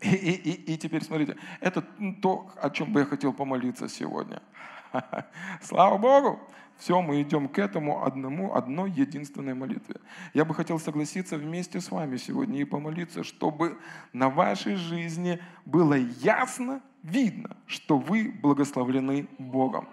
И, и, и теперь смотрите, это то, о чем бы я хотел помолиться сегодня. *laughs* Слава Богу! Все, мы идем к этому одному, одной единственной молитве. Я бы хотел согласиться вместе с вами сегодня и помолиться, чтобы на вашей жизни было ясно видно, что вы благословлены Богом.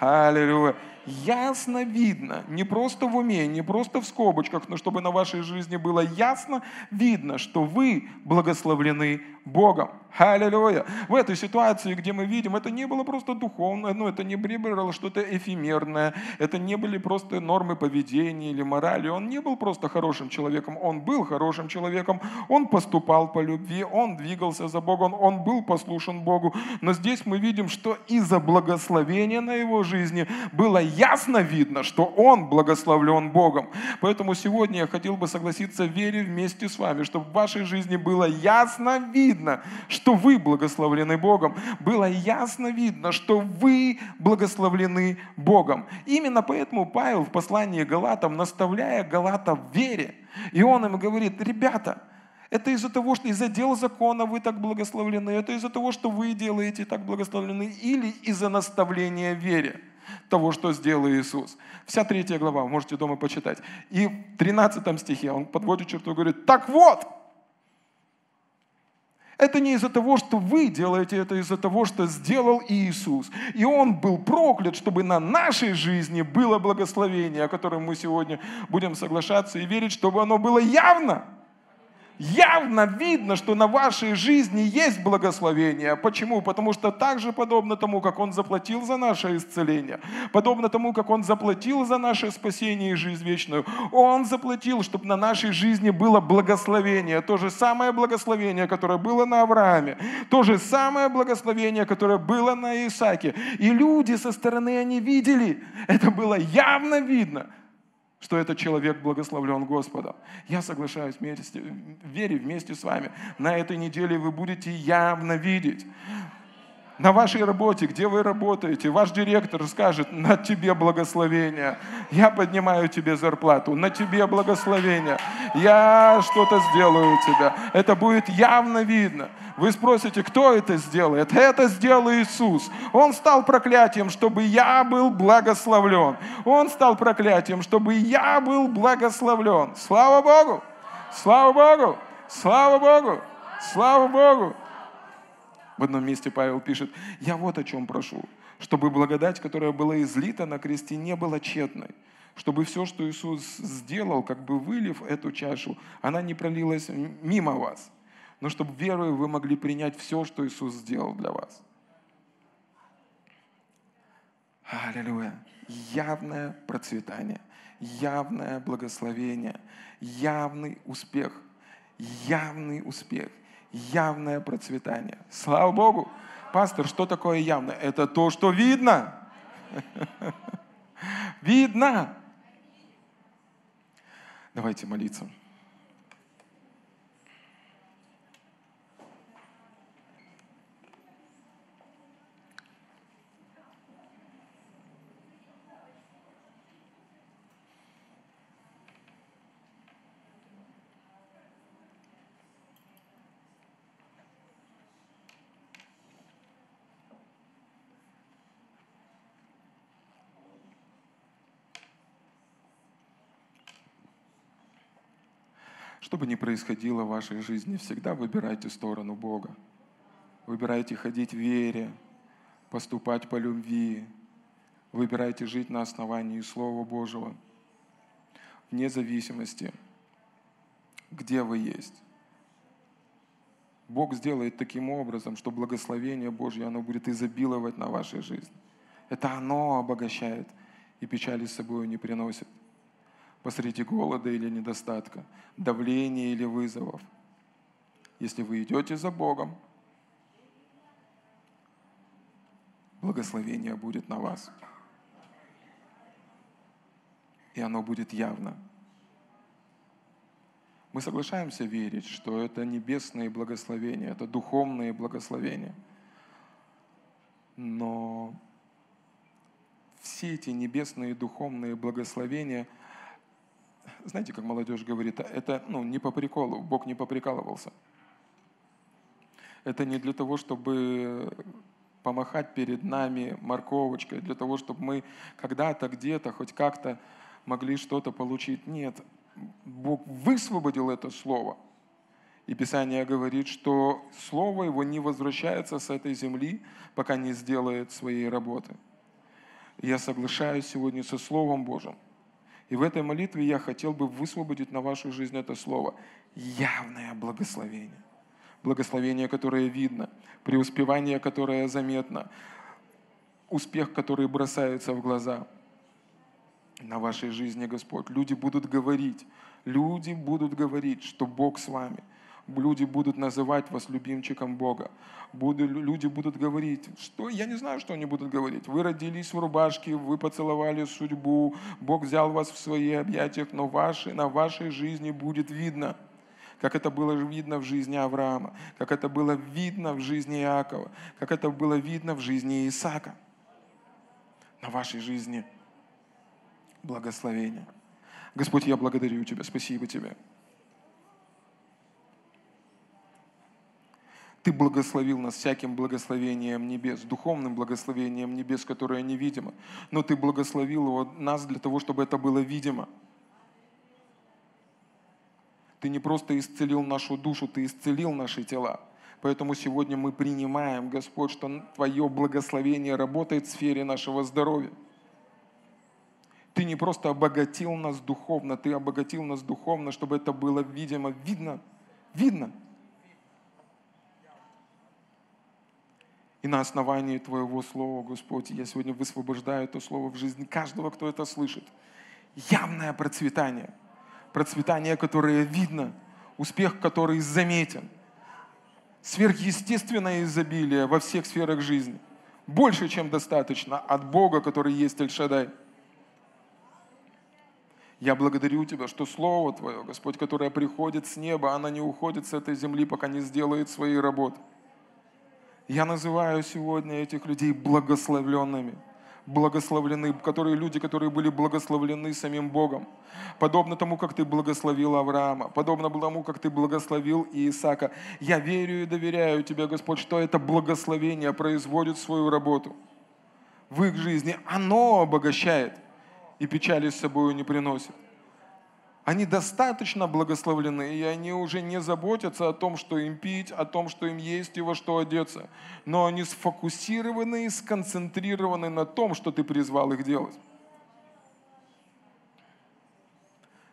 Аллилуйя. Ясно видно, не просто в уме, не просто в скобочках, но чтобы на вашей жизни было ясно видно, что вы благословлены Богом. Аллилуйя. В этой ситуации, где мы видим, это не было просто духовное, ну, это не было что-то эфемерное, это не были просто нормы поведения или морали. Он не был просто хорошим человеком, он был хорошим человеком, он поступал по любви, он двигался за Богом, он был послушен Богу. Но здесь мы видим, что из-за благословения на его жизни было ясно видно, что он благословлен Богом. Поэтому сегодня я хотел бы согласиться в вере вместе с вами, чтобы в вашей жизни было ясно видно, что вы благословлены Богом. Было ясно видно, что вы благословлены Богом. Именно поэтому Павел в послании Галатам, наставляя Галатов в вере, и он им говорит, ребята, это из-за того, что из-за дел закона вы так благословлены, это из-за того, что вы делаете так благословлены, или из-за наставления вере того, что сделал Иисус. Вся третья глава, можете дома почитать. И в 13 стихе он подводит черту и говорит, так вот, это не из-за того, что вы делаете, это из-за того, что сделал Иисус. И Он был проклят, чтобы на нашей жизни было благословение, о котором мы сегодня будем соглашаться и верить, чтобы оно было явно явно видно, что на вашей жизни есть благословение. Почему? Потому что также подобно тому, как Он заплатил за наше исцеление, подобно тому, как Он заплатил за наше спасение и жизнь вечную, Он заплатил, чтобы на нашей жизни было благословение. То же самое благословение, которое было на Аврааме, то же самое благословение, которое было на Исааке. И люди со стороны они видели, это было явно видно – что этот человек благословлен Господом. Я соглашаюсь вместе, вере вместе с вами. На этой неделе вы будете явно видеть. На вашей работе, где вы работаете, ваш директор скажет, на тебе благословение. Я поднимаю тебе зарплату, на тебе благословение. Я что-то сделаю у тебя. Это будет явно видно. Вы спросите, кто это сделает? Это сделал Иисус. Он стал проклятием, чтобы я был благословлен. Он стал проклятием, чтобы я был благословлен. Слава Богу! Слава Богу! Слава Богу! Слава Богу! В одном месте Павел пишет, я вот о чем прошу, чтобы благодать, которая была излита на кресте, не была тщетной, чтобы все, что Иисус сделал, как бы вылив эту чашу, она не пролилась мимо вас, но чтобы верою вы могли принять все, что Иисус сделал для вас. Аллилуйя. Явное процветание, явное благословение, явный успех, явный успех, явное процветание. Слава Богу! Пастор, что такое явно? Это то, что видно. *laughs* Видно. Давайте молиться. Что бы ни происходило в вашей жизни, всегда выбирайте сторону Бога. Выбирайте ходить в вере, поступать по любви. Выбирайте жить на основании Слова Божьего. Вне зависимости, где вы есть. Бог сделает таким образом, что благословение Божье, оно будет изобиловать на вашей жизни. Это оно обогащает и печали с собой не приносит посреди голода или недостатка, давления или вызовов. Если вы идете за Богом, благословение будет на вас. И оно будет явно. Мы соглашаемся верить, что это небесные благословения, это духовные благословения. Но все эти небесные духовные благословения – знаете, как молодежь говорит, это ну, не по приколу, Бог не поприкалывался. Это не для того, чтобы помахать перед нами морковочкой, для того, чтобы мы когда-то, где-то, хоть как-то могли что-то получить. Нет, Бог высвободил это слово. И Писание говорит, что слово его не возвращается с этой земли, пока не сделает своей работы. я соглашаюсь сегодня со Словом Божьим – и в этой молитве я хотел бы высвободить на вашу жизнь это слово. Явное благословение. Благословение, которое видно, преуспевание, которое заметно, успех, который бросается в глаза на вашей жизни, Господь. Люди будут говорить, люди будут говорить, что Бог с вами – люди будут называть вас любимчиком Бога. Буду, люди будут говорить, что я не знаю, что они будут говорить. Вы родились в рубашке, вы поцеловали судьбу, Бог взял вас в свои объятия, но ваши, на вашей жизни будет видно, как это было видно в жизни Авраама, как это было видно в жизни Иакова, как это было видно в жизни Исаака. На вашей жизни благословение. Господь, я благодарю Тебя, спасибо Тебе. Ты благословил нас всяким благословением небес, духовным благословением небес, которое невидимо. Но Ты благословил его, нас для того, чтобы это было видимо. Ты не просто исцелил нашу душу, Ты исцелил наши тела. Поэтому сегодня мы принимаем, Господь, что Твое благословение работает в сфере нашего здоровья. Ты не просто обогатил нас духовно, Ты обогатил нас духовно, чтобы это было видимо, видно, видно – И на основании Твоего Слова, Господь, я сегодня высвобождаю это Слово в жизни каждого, кто это слышит. Явное процветание. Процветание, которое видно. Успех, который заметен. Сверхъестественное изобилие во всех сферах жизни. Больше, чем достаточно от Бога, который есть Эль-Шадай. Я благодарю Тебя, что Слово Твое, Господь, которое приходит с неба, оно не уходит с этой земли, пока не сделает своей работы. Я называю сегодня этих людей благословленными. Благословлены, которые люди, которые были благословлены самим Богом. Подобно тому, как ты благословил Авраама, подобно тому, как ты благословил Исаака. Я верю и доверяю тебе, Господь, что это благословение производит свою работу в их жизни. Оно обогащает и печали с собой не приносит. Они достаточно благословлены, и они уже не заботятся о том, что им пить, о том, что им есть и во что одеться. Но они сфокусированы и сконцентрированы на том, что ты призвал их делать.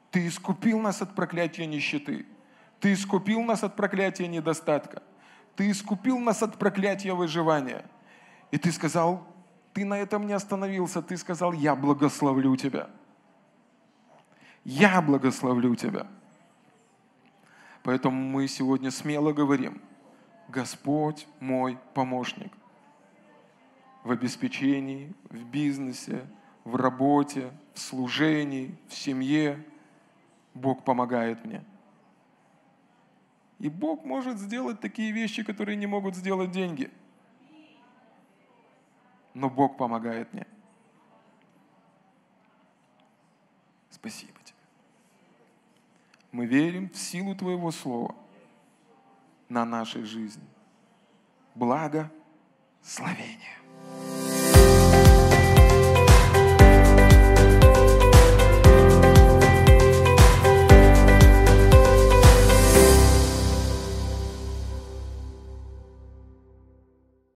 Ты искупил нас от проклятия нищеты. Ты искупил нас от проклятия недостатка. Ты искупил нас от проклятия выживания. И ты сказал, ты на этом не остановился, ты сказал, я благословлю тебя. Я благословлю тебя. Поэтому мы сегодня смело говорим, Господь мой помощник в обеспечении, в бизнесе, в работе, в служении, в семье. Бог помогает мне. И Бог может сделать такие вещи, которые не могут сделать деньги. Но Бог помогает мне. Спасибо. Мы верим в силу Твоего Слова на нашей жизни. Благо, словение.